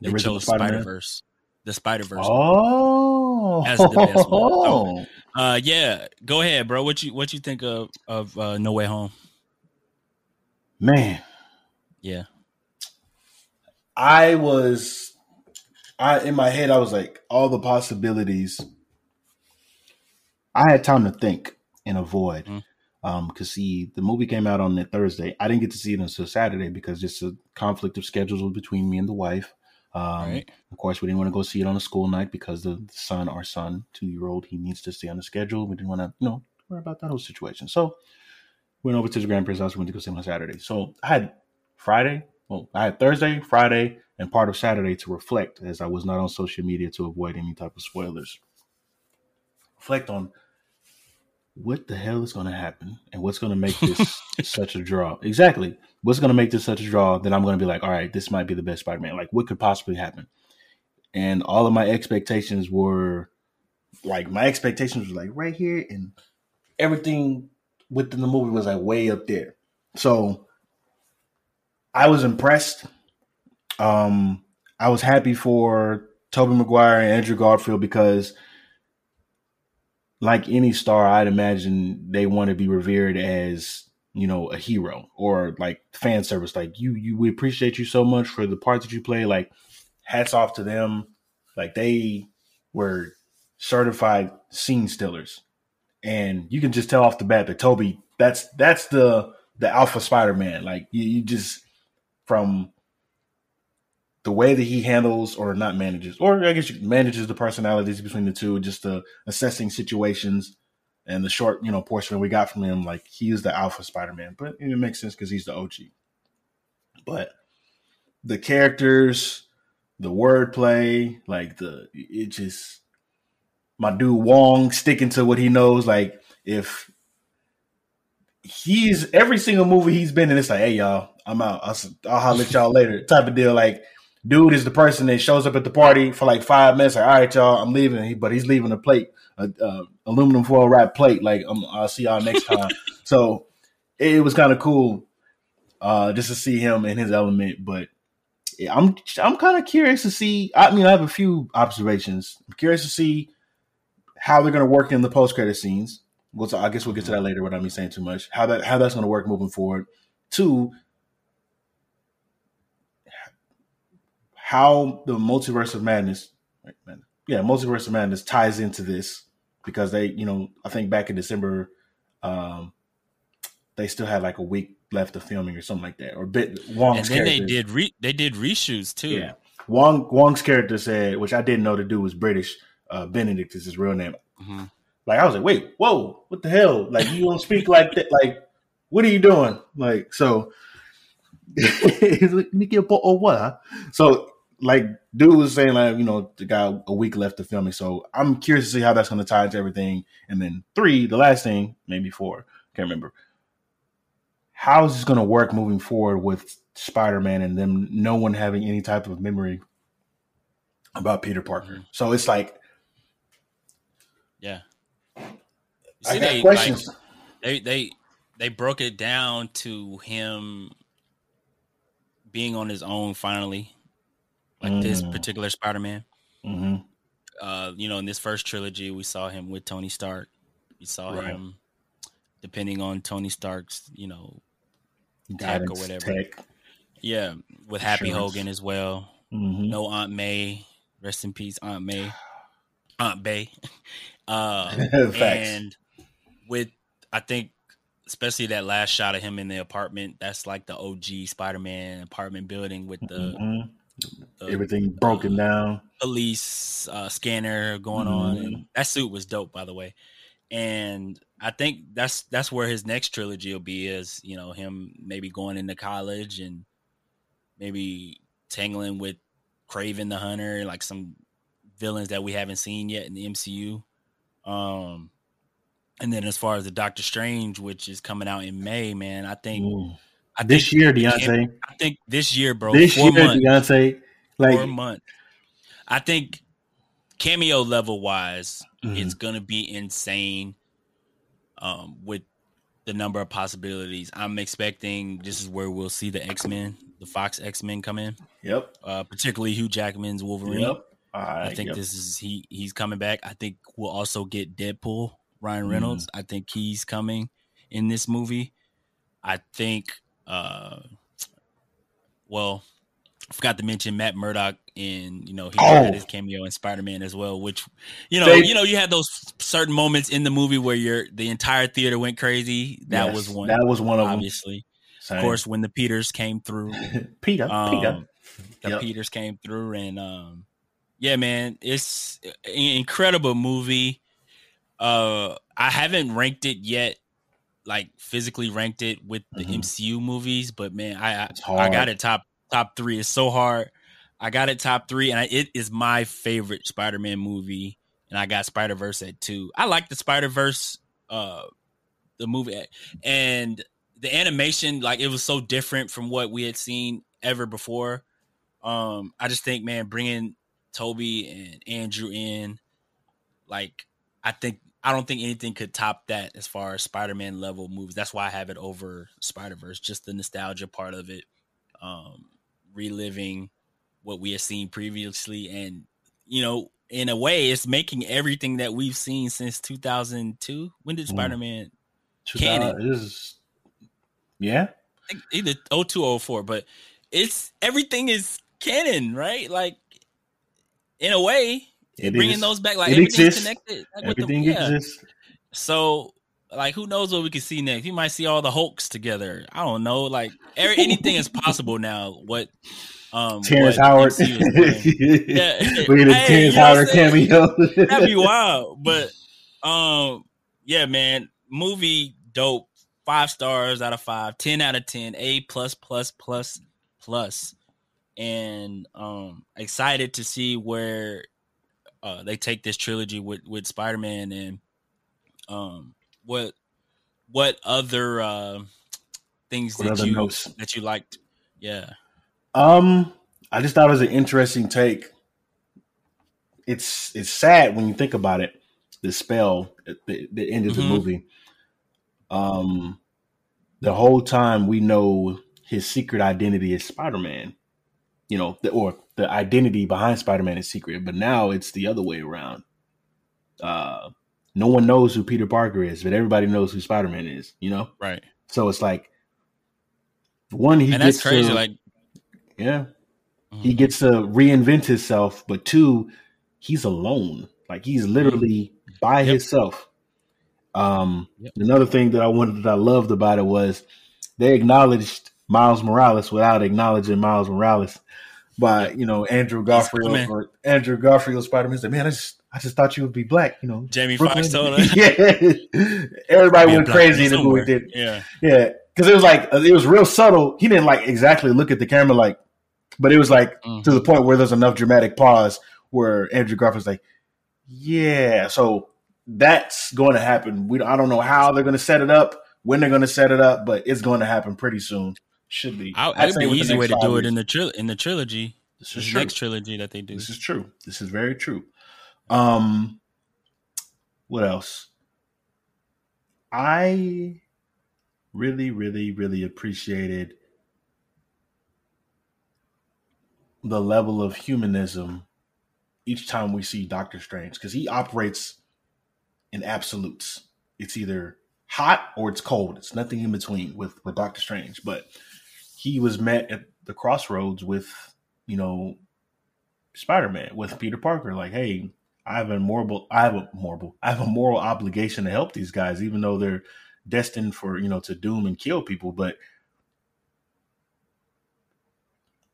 [SPEAKER 1] they
[SPEAKER 2] original
[SPEAKER 1] chose
[SPEAKER 2] Spider-Man?
[SPEAKER 1] Verse, the Spider Verse.
[SPEAKER 2] Oh,
[SPEAKER 1] As the best one. Uh, yeah, go ahead, bro. What you what you think of of uh, No Way Home?
[SPEAKER 2] man,
[SPEAKER 1] Yeah.
[SPEAKER 2] I was, I in my head, I was like, all the possibilities. I had time to think and avoid.
[SPEAKER 1] Mhm.
[SPEAKER 2] Um, cause see, the movie came out on that Thursday. I didn't get to see it until Saturday because just a conflict of schedules between me and the wife. Um,
[SPEAKER 1] Right.
[SPEAKER 2] Of course, we didn't want to go see it on a school night because the son, our son, two year old, he needs to stay on the schedule. We didn't want to, you know, worry about that whole situation. So went over to his grandparents' house. Went to go see him on Saturday. So I had Friday. Well, I had Thursday, Friday, and part of Saturday to reflect, as I was not on social media to avoid any type of spoilers. Reflect on what the hell is going to happen and what's going to make this such a draw. Exactly. What's going to make this such a draw that I'm going to be like, all right, this might be the best Spider Man. Like, what could possibly happen? And all of my expectations were like, my expectations were like right here, and everything within the movie was like way up there. So I was impressed. Um, I was happy for Tobey Maguire and Andrew Garfield because like any star, I'd imagine they want to be revered as you know a hero or like fan service. Like you, you we appreciate you so much for the part that you play. Like hats off to them. Like they were certified scene stealers, and you can just tell off the bat that Tobey that's that's the the alpha Spider Man. Like you, you just from the way that he handles or not manages, or I guess manages the personalities between the two, just the assessing situations and the short, you know, portion that we got from him, like he is the alpha Spider-Man. But it makes sense because he's the OG. But the characters, the wordplay, like the it just my dude Wong sticking to what he knows. Like if he's every single movie he's been in, it's like, hey y'all, I'm out. I'll, I'll holler at y'all later. Type of deal. Like dude is the person that shows up at the party for like five minutes. Like, all right, y'all, I'm leaving. But he's leaving a plate, a, uh, aluminum foil wrap plate. Like, i I'll see y'all next time. so it, it was kind of cool, uh, just to see him in his element. But yeah, I'm I'm kind of curious to see. I mean, I have a few observations. I'm curious to see how they're going to work in the post credit scenes. We'll, I guess we'll get to that later without me saying too much. How that how that's going to work moving forward. Two, how the multiverse of madness, right, man, yeah, multiverse of madness ties into this because they, you know, I think back in December, um, they still had like a week left of filming or something like that, or bit Wong's
[SPEAKER 1] and then they did re- they did reshoots too.
[SPEAKER 2] yeah. Wong Wong's character said, which I didn't know the dude was British. Uh, Benedict is his real name.
[SPEAKER 1] Mhm.
[SPEAKER 2] Like I was like, wait, whoa, what the hell? Like you don't speak like that. Like, what are you doing? Like, so he's like, Nicky a bottle of water. So like, dude was saying like, you know, the guy a week left of filming. So I'm curious to see how that's going to tie into everything. And then three, the last thing, maybe four, can't remember. How is this going to work moving forward with Spider-Man and them no one having any type of memory about Peter Parker? So it's like
[SPEAKER 1] Yeah. You
[SPEAKER 2] I got
[SPEAKER 1] they,
[SPEAKER 2] questions.
[SPEAKER 1] like, they they they broke it down to him being on his own finally, like this
[SPEAKER 2] Mm.
[SPEAKER 1] particular Spider-Man.
[SPEAKER 2] hmm
[SPEAKER 1] Uh, you know, in this first trilogy, we saw him with Tony Stark. We saw
[SPEAKER 2] Right.
[SPEAKER 1] him depending on Tony Stark's, you know, Tech or whatever.
[SPEAKER 2] Tech.
[SPEAKER 1] Yeah, with Happy
[SPEAKER 2] Insurance.
[SPEAKER 1] Hogan as well.
[SPEAKER 2] Mhm.
[SPEAKER 1] No Aunt May. Rest in peace, Aunt May. Aunt Bay. Uh, and with I think especially that last shot of him in the apartment, that's like the OG Spider-Man apartment building with the,
[SPEAKER 2] Mhm.
[SPEAKER 1] The
[SPEAKER 2] Everything broken down.
[SPEAKER 1] police uh, scanner going on,
[SPEAKER 2] Mhm.
[SPEAKER 1] and that suit was dope, by the way. And I think that's that's where his next trilogy will be, is you know him maybe going into college and maybe tangling with Kraven the Hunter, like some villains that we haven't seen yet in the MCU. Um, and then as far as the Doctor Strange, which is coming out in May, man, I think
[SPEAKER 2] Ooh.
[SPEAKER 1] I
[SPEAKER 2] This year,
[SPEAKER 1] Deonte. I think this year, bro,
[SPEAKER 2] this year,
[SPEAKER 1] months,
[SPEAKER 2] Deonte. Like,
[SPEAKER 1] four months. I think cameo level wise,
[SPEAKER 2] Mhm.
[SPEAKER 1] it's gonna be insane. Um, with the number of possibilities, I'm expecting this is where we'll see the X Men, the Fox X Men come in,
[SPEAKER 2] yep,
[SPEAKER 1] uh, particularly Hugh Jackman's Wolverine.
[SPEAKER 2] yep.
[SPEAKER 1] I think
[SPEAKER 2] yep.
[SPEAKER 1] this is he he's coming back. I think we'll also get Deadpool, Ryan
[SPEAKER 2] Mm.
[SPEAKER 1] Reynolds. I think he's coming in this movie. I think uh well, I forgot to mention Matt Murdock in, you know, he
[SPEAKER 2] Oh.
[SPEAKER 1] had his cameo in Spider-Man as well, which you know,
[SPEAKER 2] They-
[SPEAKER 1] you know, you had those certain moments in the movie where your the entire theater went crazy. That
[SPEAKER 2] Yes,
[SPEAKER 1] was one.
[SPEAKER 2] That was one of them.
[SPEAKER 1] obviously.
[SPEAKER 2] Same.
[SPEAKER 1] Of course, when the Peters came through,
[SPEAKER 2] Peter. Peter.
[SPEAKER 1] um, the
[SPEAKER 2] Yep.
[SPEAKER 1] Peters came through, and um, yeah, man, it's an incredible movie. Uh, I haven't ranked it yet, like physically ranked it with the
[SPEAKER 2] Mhm.
[SPEAKER 1] MCU movies, but man, I I, I got it top top three. It's so hard. I got it top three, and I, it is my favorite Spider-Man movie. And I got Spider Verse at two. I like the Spider Verse, uh, the movie, and the animation. Like it was so different from what we had seen ever before. Um, I just think, man, bringing Tobey and Andrew in, like, I think I don't think anything could top that as far as Spider-Man level movies. That's why I have it over Spider-Verse, just the nostalgia part of it, um, reliving what we have seen previously, and you know, in a way, it's making everything that we've seen since 2002. When did
[SPEAKER 2] Mm.
[SPEAKER 1] Spider-Man?
[SPEAKER 2] Two
[SPEAKER 1] Canon.
[SPEAKER 2] is, yeah.
[SPEAKER 1] I Either 02 or 04, but it's everything is canon, right? Like, in a way,
[SPEAKER 2] It
[SPEAKER 1] bringing
[SPEAKER 2] is.
[SPEAKER 1] those back, like
[SPEAKER 2] It
[SPEAKER 1] everything's
[SPEAKER 2] exists.
[SPEAKER 1] connected. Like, with the-
[SPEAKER 2] Everything
[SPEAKER 1] yeah.
[SPEAKER 2] exists.
[SPEAKER 1] So, like, who knows what we can see next? You might see all the Hulks together. I don't know. Like, every, anything is possible now. What, um,
[SPEAKER 2] Terrence Howard.
[SPEAKER 1] MCU is doing. Yeah.
[SPEAKER 2] we get a
[SPEAKER 1] Hey,
[SPEAKER 2] Terrence
[SPEAKER 1] you know what
[SPEAKER 2] Howard cameo.
[SPEAKER 1] That'd be wild. But, um, yeah, man, movie dope. Five stars out of five, 10 out of 10, A plus plus plus plus. And um excited to see where uh they take this trilogy with with Spider-Man and um what what other uh things
[SPEAKER 2] What
[SPEAKER 1] that you
[SPEAKER 2] notes?
[SPEAKER 1] that you liked. Yeah.
[SPEAKER 2] Um, I just thought it was an interesting take. It's it's sad when you think about it. The spell at the, the end of the movie. Um, the whole time we know his secret identity is Spider Man. You know, the, or the identity behind Spider Man is secret, but now it's the other way around. Uh, no one knows who Peter Parker is, but everybody knows who Spider Man is. You know,
[SPEAKER 1] Right.
[SPEAKER 2] so it's like one he
[SPEAKER 1] and that's
[SPEAKER 2] gets
[SPEAKER 1] crazy
[SPEAKER 2] to-
[SPEAKER 1] like
[SPEAKER 2] yeah
[SPEAKER 1] mhm.
[SPEAKER 2] he gets to reinvent himself but two he's alone like he's literally by
[SPEAKER 1] Yep.
[SPEAKER 2] himself um
[SPEAKER 1] Yep.
[SPEAKER 2] another thing that i wanted that i loved about it was they acknowledged miles morales without acknowledging miles morales by you know andrew garfield or andrew garfield spider-man said man i just i just thought you would be black you know
[SPEAKER 1] Jamie Foxx told
[SPEAKER 2] yeah everybody went crazy in
[SPEAKER 1] man
[SPEAKER 2] the movie
[SPEAKER 1] Yeah.
[SPEAKER 2] yeah, because it was like it was real subtle. He didn't like exactly look at the camera like, but it was like
[SPEAKER 1] Mhm.
[SPEAKER 2] to the point where there's enough dramatic pause where Andrew Garfield's like, yeah. So that's going to happen. We I don't know how they're going to set it up, when they're going to set it up, but it's going to happen pretty soon. Should be.
[SPEAKER 1] I,
[SPEAKER 2] I'd
[SPEAKER 1] it'd be an easy way to do
[SPEAKER 2] five
[SPEAKER 1] it in the tril- in the trilogy.
[SPEAKER 2] This
[SPEAKER 1] This
[SPEAKER 2] is true.
[SPEAKER 1] next trilogy that they do.
[SPEAKER 2] This is true. This is very true. Um, what else? I really, really, really appreciated the level of humanism each time we see Doctor Strange because he operates in absolutes. It's either hot or it's cold. It's nothing in between with with Doctor Strange. But he was met at the crossroads with, you know, Spider Man with Peter Parker. Like, hey, I have a moral, I have a moral, I have a moral obligation to help these guys, even though they're destined for you know to doom and kill people. But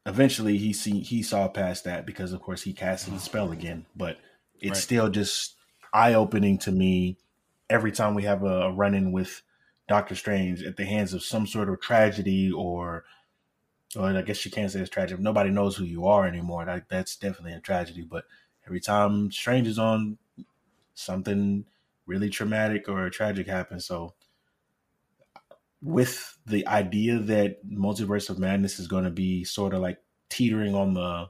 [SPEAKER 2] eventually, he see he saw past that because, of course, he casted the spell again. But it's
[SPEAKER 1] Right.
[SPEAKER 2] still just eye opening to me every time we have a, run in with Doctor Strange at the hands of some sort of tragedy or. Or I guess you can't say it's tragic. Nobody knows who you are anymore. That, that's definitely a tragedy. But every time Strange is on, something really traumatic or tragic happens. So, with the idea that Multiverse of Madness is going to be sort of like teetering on the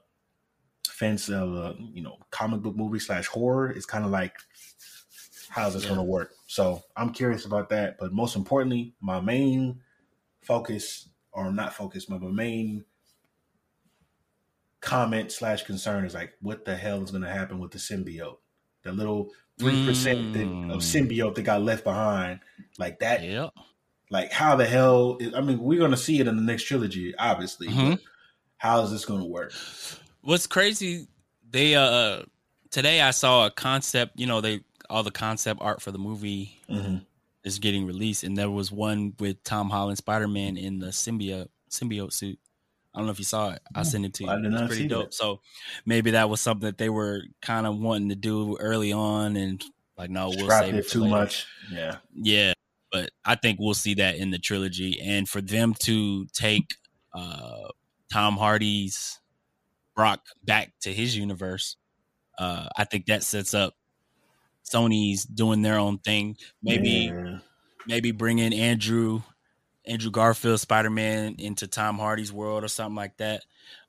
[SPEAKER 2] fence of a you know comic book movie slash horror, it's kind of like how's this
[SPEAKER 1] Yeah.
[SPEAKER 2] going to work? So I'm curious about that. But most importantly, my main focus, or not focus, but my main comment slash concern is like, what the hell is going to happen with the symbiote? The little three percent
[SPEAKER 1] Mm.
[SPEAKER 2] of symbiote that got left behind, like that.
[SPEAKER 1] Yeah.
[SPEAKER 2] Like, how the hell? Is, I mean, we're going to see it in the next trilogy, obviously.
[SPEAKER 1] Mhm.
[SPEAKER 2] But how is this going to work?
[SPEAKER 1] What's crazy? They uh today I saw a concept. You know, they all the concept art for the movie
[SPEAKER 2] hmm
[SPEAKER 1] is getting released, and there was one with Tom Holland Spider Man in the symbiote symbiote suit. I don't know if you saw it. I'll send it to you.
[SPEAKER 2] I did
[SPEAKER 1] It's pretty
[SPEAKER 2] see
[SPEAKER 1] dope. So maybe that was something that they were kind of wanting to do early on, and like, no, we'll
[SPEAKER 2] Scrapped
[SPEAKER 1] save
[SPEAKER 2] it
[SPEAKER 1] it for
[SPEAKER 2] too
[SPEAKER 1] later.
[SPEAKER 2] much. Yeah.
[SPEAKER 1] Yeah, but I think we'll see that in the trilogy, and for them to take uh, Tom Hardy's Brock back to his universe, uh, I think that sets up Sony's doing their own thing. Maybe
[SPEAKER 2] Yeah.
[SPEAKER 1] maybe bring in Andrew Andrew Garfield Spider Man into Tom Hardy's world or something like that.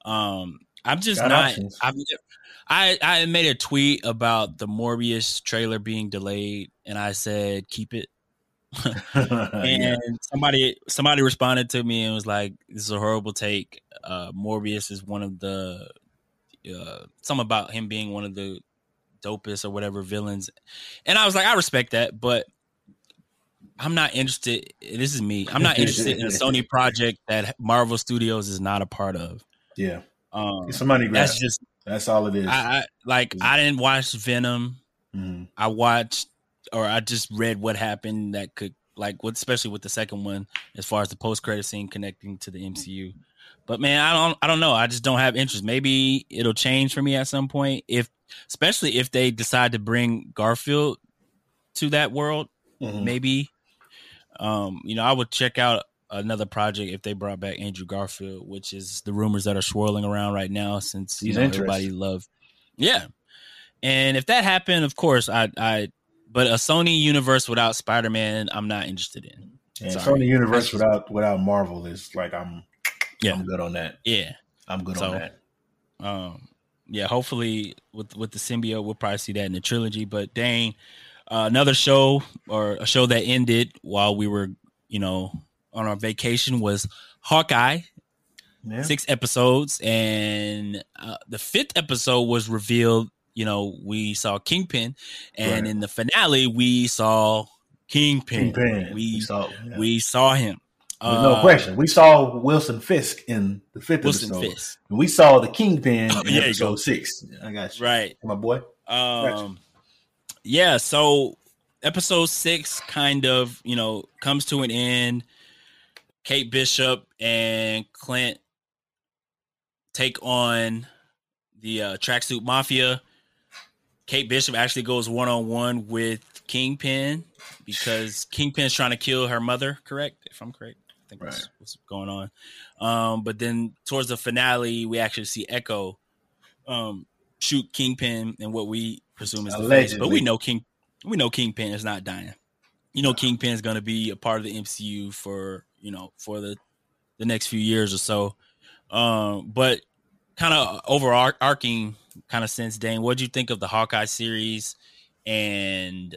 [SPEAKER 1] Um, I'm just
[SPEAKER 2] Got
[SPEAKER 1] not.
[SPEAKER 2] options.
[SPEAKER 1] I've, I I made a tweet about the Morbius trailer being delayed, and I said keep it.
[SPEAKER 2] yeah.
[SPEAKER 1] And somebody somebody responded to me and was like, "This is a horrible take. Uh, Morbius is one of the uh, some about him being one of the dopest or whatever villains." And I was like, "I respect that, but I'm not interested. This is me. I'm not interested in a Sony project that Marvel Studios is not a part of.
[SPEAKER 2] Yeah.
[SPEAKER 1] Um,
[SPEAKER 2] It's a money grab.
[SPEAKER 1] that's just That's,
[SPEAKER 2] all it is.
[SPEAKER 1] I, I like. I didn't watch Venom.
[SPEAKER 2] Mhm.
[SPEAKER 1] I watched or I just read what happened that could like what especially with the second one as far as the post credit scene connecting to the MCU. But man, I don't I don't know. I just don't have interest. Maybe it'll change for me at some point if especially if they decide to bring Garfield to that world,
[SPEAKER 2] Mhm.
[SPEAKER 1] maybe um you know, I would check out another project if they brought back Andrew Garfield, which is the rumors that are swirling around right now since you
[SPEAKER 2] He's
[SPEAKER 1] know, everybody loved Yeah. And if that happened, of course, I I but a Sony universe without Spider-Man, I'm not interested in.
[SPEAKER 2] And
[SPEAKER 1] Sorry.
[SPEAKER 2] Sony Universe without without Marvel is like I'm
[SPEAKER 1] Yeah.
[SPEAKER 2] I'm good on that.
[SPEAKER 1] Yeah.
[SPEAKER 2] I'm good
[SPEAKER 1] So-
[SPEAKER 2] on that.
[SPEAKER 1] Um yeah, hopefully with with the symbiote we'll probably see that in the trilogy, but dang, uh, another show or a show that ended while we were, you know, on our vacation was Hawkeye,
[SPEAKER 2] Yeah.
[SPEAKER 1] six episodes and uh, the fifth episode was revealed you know we saw kingpin and
[SPEAKER 2] Right.
[SPEAKER 1] in the finale we saw kingpin,
[SPEAKER 2] Kingpin.
[SPEAKER 1] we
[SPEAKER 2] saw yeah.
[SPEAKER 1] we saw him
[SPEAKER 2] There's no
[SPEAKER 1] Uh,
[SPEAKER 2] question. We saw Wilson Fisk in the fifth
[SPEAKER 1] wilson
[SPEAKER 2] episode.
[SPEAKER 1] Fisk
[SPEAKER 2] And we saw the Kingpin
[SPEAKER 1] Oh,
[SPEAKER 2] in episode six. I got you.
[SPEAKER 1] right
[SPEAKER 2] My boy.
[SPEAKER 1] um yeah so episode six kind of you know comes to an end kate bishop and clint take on the uh, tracksuit mafia kate bishop actually goes one-on-one with kingpin because kingpin's trying to kill her mother correct if i'm correct i think that's what's going on. Um but then towards the finale we actually see echo um shoot kingpin and what we presume is the face. But we know king we know kingpin is not dying. You know kingpin is going to be a part of the mcu for you know for the the next few years or so. Um but kind of overarching kind of sense dane what do you think of the hawkeye series? And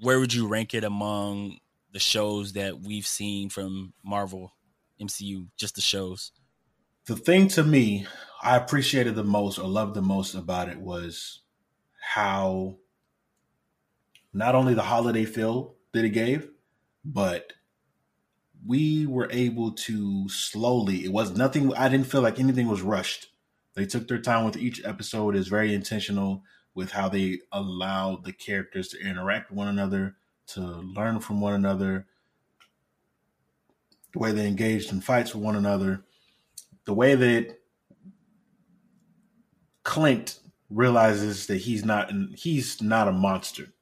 [SPEAKER 1] where would you rank it among the shows that we've seen from marvel mcu just the shows
[SPEAKER 2] The thing to me I appreciated the most or loved the most about it was how not only the holiday feel that it gave, but we were able to slowly. It was nothing. I didn't feel like anything was rushed. They took their time with each episode. is very intentional with how they allowed the characters to interact with one another, to learn from one another, the way they engaged in fights with one another, the way that Clint realizes that he's not he's not a monster.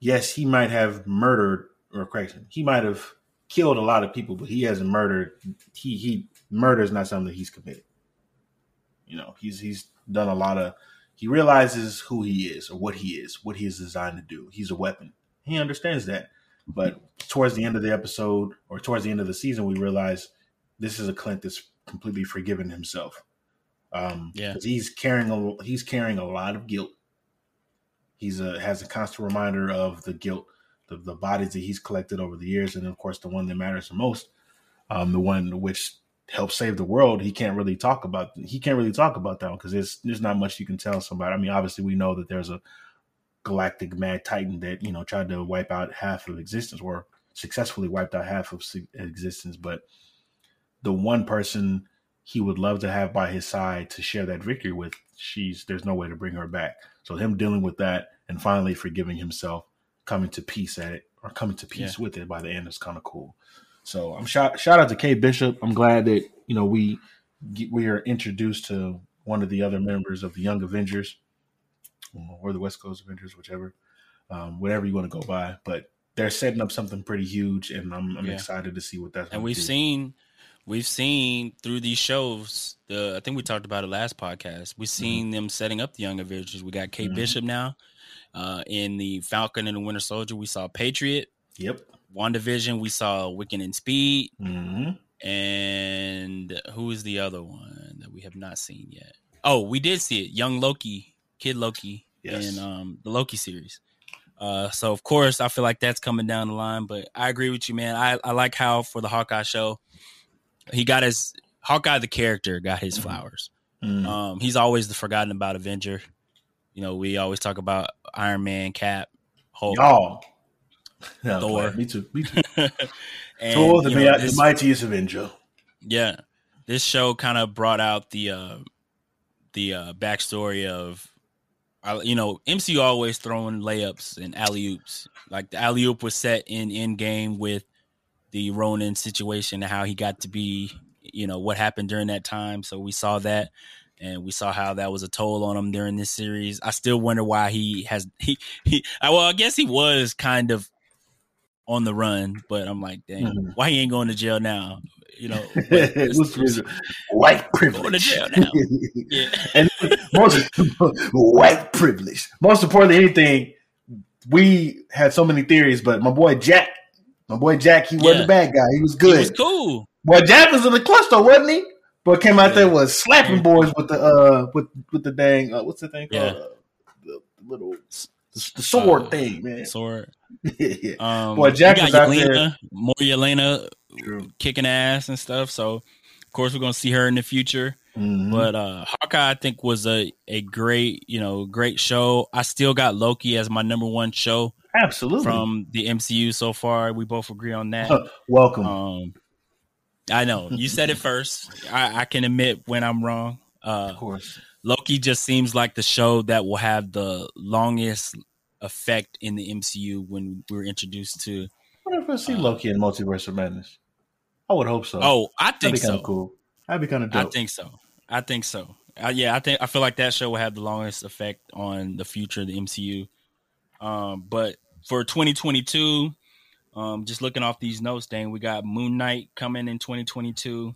[SPEAKER 2] Yes, he might have murdered or correction, he might have killed a lot of people, but he hasn't murdered. He he murder is not something that he's committed. You know, he's he's done a lot of. He realizes who he is or what he is, what he is designed to do. He's a weapon. He understands that. But towards the end of the episode or towards the end of the season, we realize this is a Clint that's completely forgiven himself. Um, yeah, he's carrying a he's carrying a lot of guilt. He's a has a constant reminder of the guilt, the, the bodies that he's collected over the years, and of course the one that matters the most, um, the one which helps save the world. He can't really talk about he can't really talk about that because there's there's not much you can tell somebody. I mean, obviously we know that there's a galactic mad titan that you know tried to wipe out half of existence or successfully wiped out half of existence but the one person he would love to have by his side to share that victory with she's there's no way to bring her back so him dealing with that and finally forgiving himself coming to peace at it or coming to peace yeah. with it by the end is kind of cool so i'm shout shout out to Kate Bishop i'm glad that you know we we are introduced to one of the other members of the young avengers or the West Coast Avengers, whichever, um, whatever you want to go by. But they're setting up something pretty huge, and I'm, I'm yeah. excited to see what that's.
[SPEAKER 1] And we've do. seen, we've seen through these shows. The I think we talked about it last podcast. We've mm-hmm. seen mm-hmm. them setting up the Young Avengers. We got Kate mm-hmm. Bishop now. Uh, in the Falcon and the Winter Soldier, we saw Patriot.
[SPEAKER 2] Yep.
[SPEAKER 1] WandaVision, we saw Wiccan and Speed.
[SPEAKER 2] Mm-hmm.
[SPEAKER 1] And who is the other one that we have not seen yet? Oh, we did see it. Young Loki, Kid Loki yes. in um, the Loki series. Uh, so of course, I feel like that's coming down the line. But I agree with you, man. I, I like how for the Hawkeye show, he got his Hawkeye the character got his mm-hmm. flowers. Mm-hmm. Um, he's always the forgotten about Avenger. You know, we always talk about Iron Man, Cap, Hulk,
[SPEAKER 2] Y'all. Thor. me too. Me too. and, Thor, the, know, this, the mightiest Avenger.
[SPEAKER 1] Yeah, this show kind of brought out the uh, the uh, backstory of I, you know, MCU always throwing layups and alley oops. Like the alley oop was set in Endgame with the Ronin situation and how he got to be, you know, what happened during that time. So we saw that and we saw how that was a toll on him during this series. I still wonder why he has he he well, I guess he was kind of on the run, but I'm like, dang, mm-hmm. why he ain't going to jail now? you know,
[SPEAKER 2] white privilege.
[SPEAKER 1] Going to yeah.
[SPEAKER 2] and most white privilege. Most importantly, anything, we had so many theories, but my boy Jack, my boy Jack, he wasn't a bad guy. He was good. He was
[SPEAKER 1] cool.
[SPEAKER 2] Well, Jack was in the cluster, wasn't he? But came out yeah. there was slapping boys with the uh with with the dang uh, what's the thing called? Uh, the little the, the sword uh, thing, man.
[SPEAKER 1] Sword.
[SPEAKER 2] yeah. Um, Boy, Jack was out Yelena.
[SPEAKER 1] More Yelena True. kicking ass and stuff. So, of course, we're gonna see her in the future. Mm-hmm. But uh Hawkeye, I think, was a a great you know great show. I still got Loki as my number one show.
[SPEAKER 2] Absolutely
[SPEAKER 1] from the MCU so far. We both agree on that.
[SPEAKER 2] Welcome.
[SPEAKER 1] Um, I know you said it first. I, I can admit when I'm wrong. Uh,
[SPEAKER 2] of course.
[SPEAKER 1] Loki just seems like the show that will have the longest effect in the MCU when we're introduced to.
[SPEAKER 2] What if I see uh, Loki in Multiverse of Madness? I would hope so.
[SPEAKER 1] Oh, I think
[SPEAKER 2] That'd
[SPEAKER 1] so.
[SPEAKER 2] Cool. That'd be kind of dope.
[SPEAKER 1] I think so. I think so. Uh, yeah, I think I feel like that show will have the longest effect on the future of the MCU. Um, but for 2022, um, just looking off these notes, dang, we got Moon Knight coming in 2022.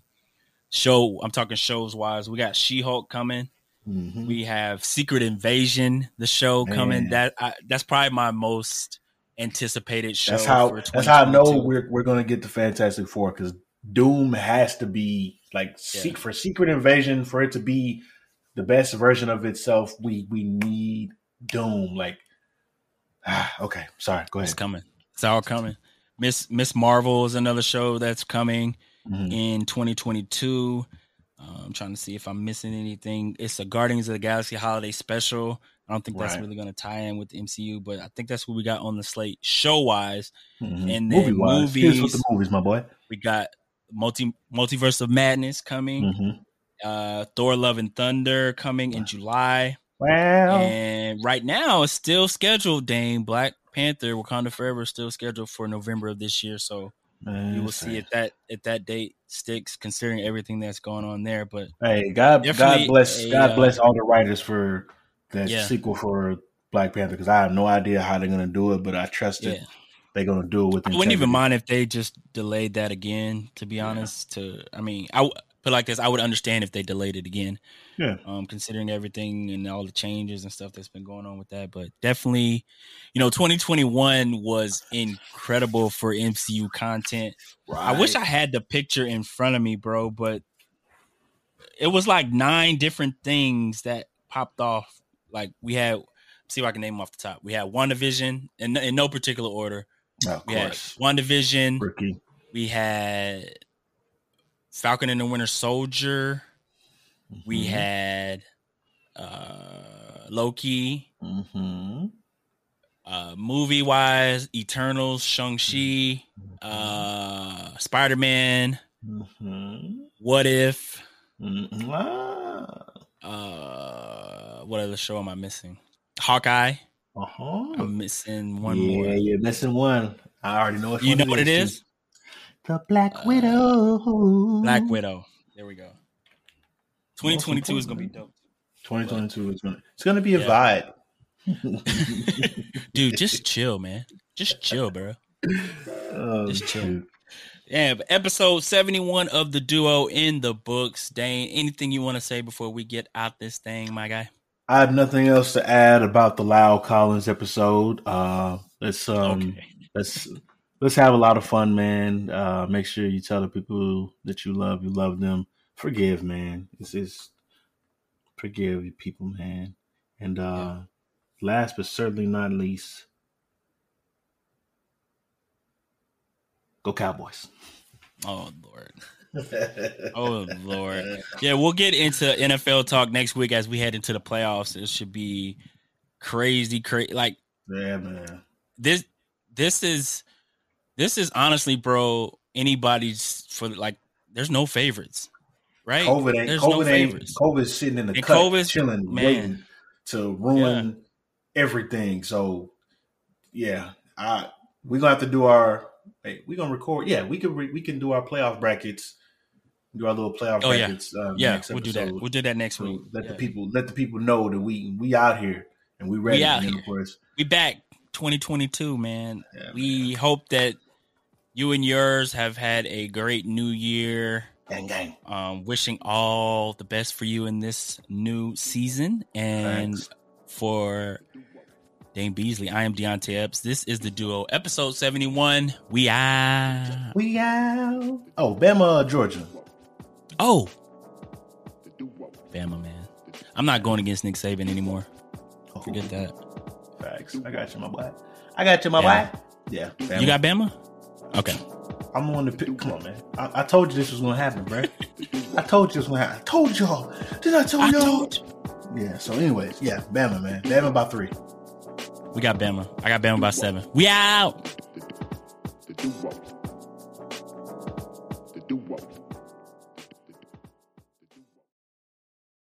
[SPEAKER 1] Show, I'm talking shows wise. We got She Hulk coming. Mm-hmm. We have Secret Invasion, the show Man. coming. That I, that's probably my most anticipated show.
[SPEAKER 2] That's how that's how I know we're we're gonna get the Fantastic Four because Doom has to be like yeah. seek for Secret Invasion for it to be the best version of itself. We we need Doom. Like, ah, okay, sorry, go ahead.
[SPEAKER 1] It's coming. It's all coming. Miss Miss Marvel is another show that's coming mm-hmm. in 2022. Uh, I'm trying to see if I'm missing anything. It's a Guardians of the Galaxy holiday special I don't think that's
[SPEAKER 2] Right.
[SPEAKER 1] really going to tie in with the MCU, but I think that's what we got on the slate show wise.
[SPEAKER 2] Mhm.
[SPEAKER 1] And then
[SPEAKER 2] Movie-wise, hit us with
[SPEAKER 1] movies-
[SPEAKER 2] the movies, my boy.
[SPEAKER 1] We got multi multiverse of madness coming,
[SPEAKER 2] Mhm.
[SPEAKER 1] uh, Thor: Love and Thunder coming in July,
[SPEAKER 2] Well,
[SPEAKER 1] and right now it's still scheduled. Dane Black Panther: Wakanda Forever is still scheduled for November of this year, so
[SPEAKER 2] man,
[SPEAKER 1] we will see if that if that date sticks, considering everything that's going on there. But
[SPEAKER 2] Hey, God, God bless,
[SPEAKER 1] a,
[SPEAKER 2] God
[SPEAKER 1] uh,
[SPEAKER 2] bless all the writers for that
[SPEAKER 1] Yeah.
[SPEAKER 2] sequel for Black Panther because I have no idea how they're gonna do it, but I trust
[SPEAKER 1] yeah.
[SPEAKER 2] that they're gonna do it with.
[SPEAKER 1] I wouldn't even mind if they just delayed that again. To be honest, to I mean, I put like this: I would understand if they delayed it again.
[SPEAKER 2] Yeah.
[SPEAKER 1] Um, considering everything and all the changes and stuff that's been going on with that, but definitely, you know, 2021 was incredible for MCU content. I wish I had the picture in front of me, bro, but it was like nine different things that popped off. Like we had, see if I can name them off the top. We had WandaVision, in, in no particular order.
[SPEAKER 2] Oh, of
[SPEAKER 1] We had
[SPEAKER 2] course,
[SPEAKER 1] WandaVision.
[SPEAKER 2] rookie.
[SPEAKER 1] We had Falcon and the Winter Soldier. We
[SPEAKER 2] Mhm.
[SPEAKER 1] had uh Loki.
[SPEAKER 2] Mm-hmm.
[SPEAKER 1] Uh movie wise, Eternals, Shang-Chi, uh Spider Man,
[SPEAKER 2] Mm-hmm.
[SPEAKER 1] What If,
[SPEAKER 2] Mm-hmm.
[SPEAKER 1] Uh what other show am I missing? Hawkeye.
[SPEAKER 2] Uh-huh.
[SPEAKER 1] I'm missing one
[SPEAKER 2] yeah,
[SPEAKER 1] more.
[SPEAKER 2] you're missing one. I already know
[SPEAKER 1] You know what it is?
[SPEAKER 2] The Black
[SPEAKER 1] Uh,
[SPEAKER 2] Widow.
[SPEAKER 1] Black Widow. There we go. 2022 is gonna be dope.
[SPEAKER 2] 2022 is gonna. It's gonna be a
[SPEAKER 1] Yeah.
[SPEAKER 2] vibe.
[SPEAKER 1] Dude, just chill, man. Just chill, bro.
[SPEAKER 2] Oh,
[SPEAKER 1] Just chill.
[SPEAKER 2] shoot.
[SPEAKER 1] Yeah, but episode 71 of the duo in the books. Dane, anything you want to say before we get out this thing, my guy?
[SPEAKER 2] I have nothing else to add about the Lyle Collins episode. Uh, let's um,
[SPEAKER 1] Okay.
[SPEAKER 2] let's let's have a lot of fun, man. Uh, make sure you tell the people that you love, you love them. Forgive, man. This is forgive you people, man. And uh, last but certainly not least, go Cowboys.
[SPEAKER 1] Oh, Lord. Oh, Lord. Yeah, we'll get into NFL talk next week as we head into the playoffs. It should be crazy, crazy. Like,
[SPEAKER 2] yeah, man.
[SPEAKER 1] this, this is, this is honestly, bro, anybody's for like, there's no favorites, right?
[SPEAKER 2] COVID ain't
[SPEAKER 1] There's
[SPEAKER 2] COVID
[SPEAKER 1] no
[SPEAKER 2] ain't
[SPEAKER 1] favorites.
[SPEAKER 2] COVID's sitting in the
[SPEAKER 1] And
[SPEAKER 2] cut,
[SPEAKER 1] COVID's-
[SPEAKER 2] chilling,
[SPEAKER 1] man.
[SPEAKER 2] waiting to ruin everything. So yeah, I we're gonna have to do our. Hey, we're gonna record. Yeah, we can re, we can do our playoff brackets. Do our little playoff
[SPEAKER 1] Oh, yeah.
[SPEAKER 2] brackets. Uh,
[SPEAKER 1] Yeah,
[SPEAKER 2] next
[SPEAKER 1] we'll do that. We'll do that next
[SPEAKER 2] So
[SPEAKER 1] week.
[SPEAKER 2] let
[SPEAKER 1] Yeah.
[SPEAKER 2] the people let the people know that we we out here and we ready.
[SPEAKER 1] out
[SPEAKER 2] and
[SPEAKER 1] here.
[SPEAKER 2] Of course,
[SPEAKER 1] we back 2022 man
[SPEAKER 2] Yeah,
[SPEAKER 1] we hope that you and yours have had a great new year
[SPEAKER 2] gang gang.
[SPEAKER 1] um wishing all the best for you in this new season and
[SPEAKER 2] Thanks.
[SPEAKER 1] for Dane Beasley I am Deonte Epps this is the duo episode 71 we are
[SPEAKER 2] We out. Oh, Bama, Georgia.
[SPEAKER 1] oh Bama man I'm not going against Nick Saban anymore
[SPEAKER 2] Oh,
[SPEAKER 1] forget that
[SPEAKER 2] Facts. I got you, my boy. I got you, my
[SPEAKER 1] Yeah.
[SPEAKER 2] boy. Yeah, Bama.
[SPEAKER 1] you got Bama okay
[SPEAKER 2] I'm on the one to pick. Come on, man. I, I told you this was gonna happen, bro. I told you this was gonna happen. I told y'all. Did I tell
[SPEAKER 1] I
[SPEAKER 2] y'all?
[SPEAKER 1] told.
[SPEAKER 2] Yeah. So, anyways, yeah, Bama, man. Bama by three.
[SPEAKER 1] we got Bama I got Bama by seven we out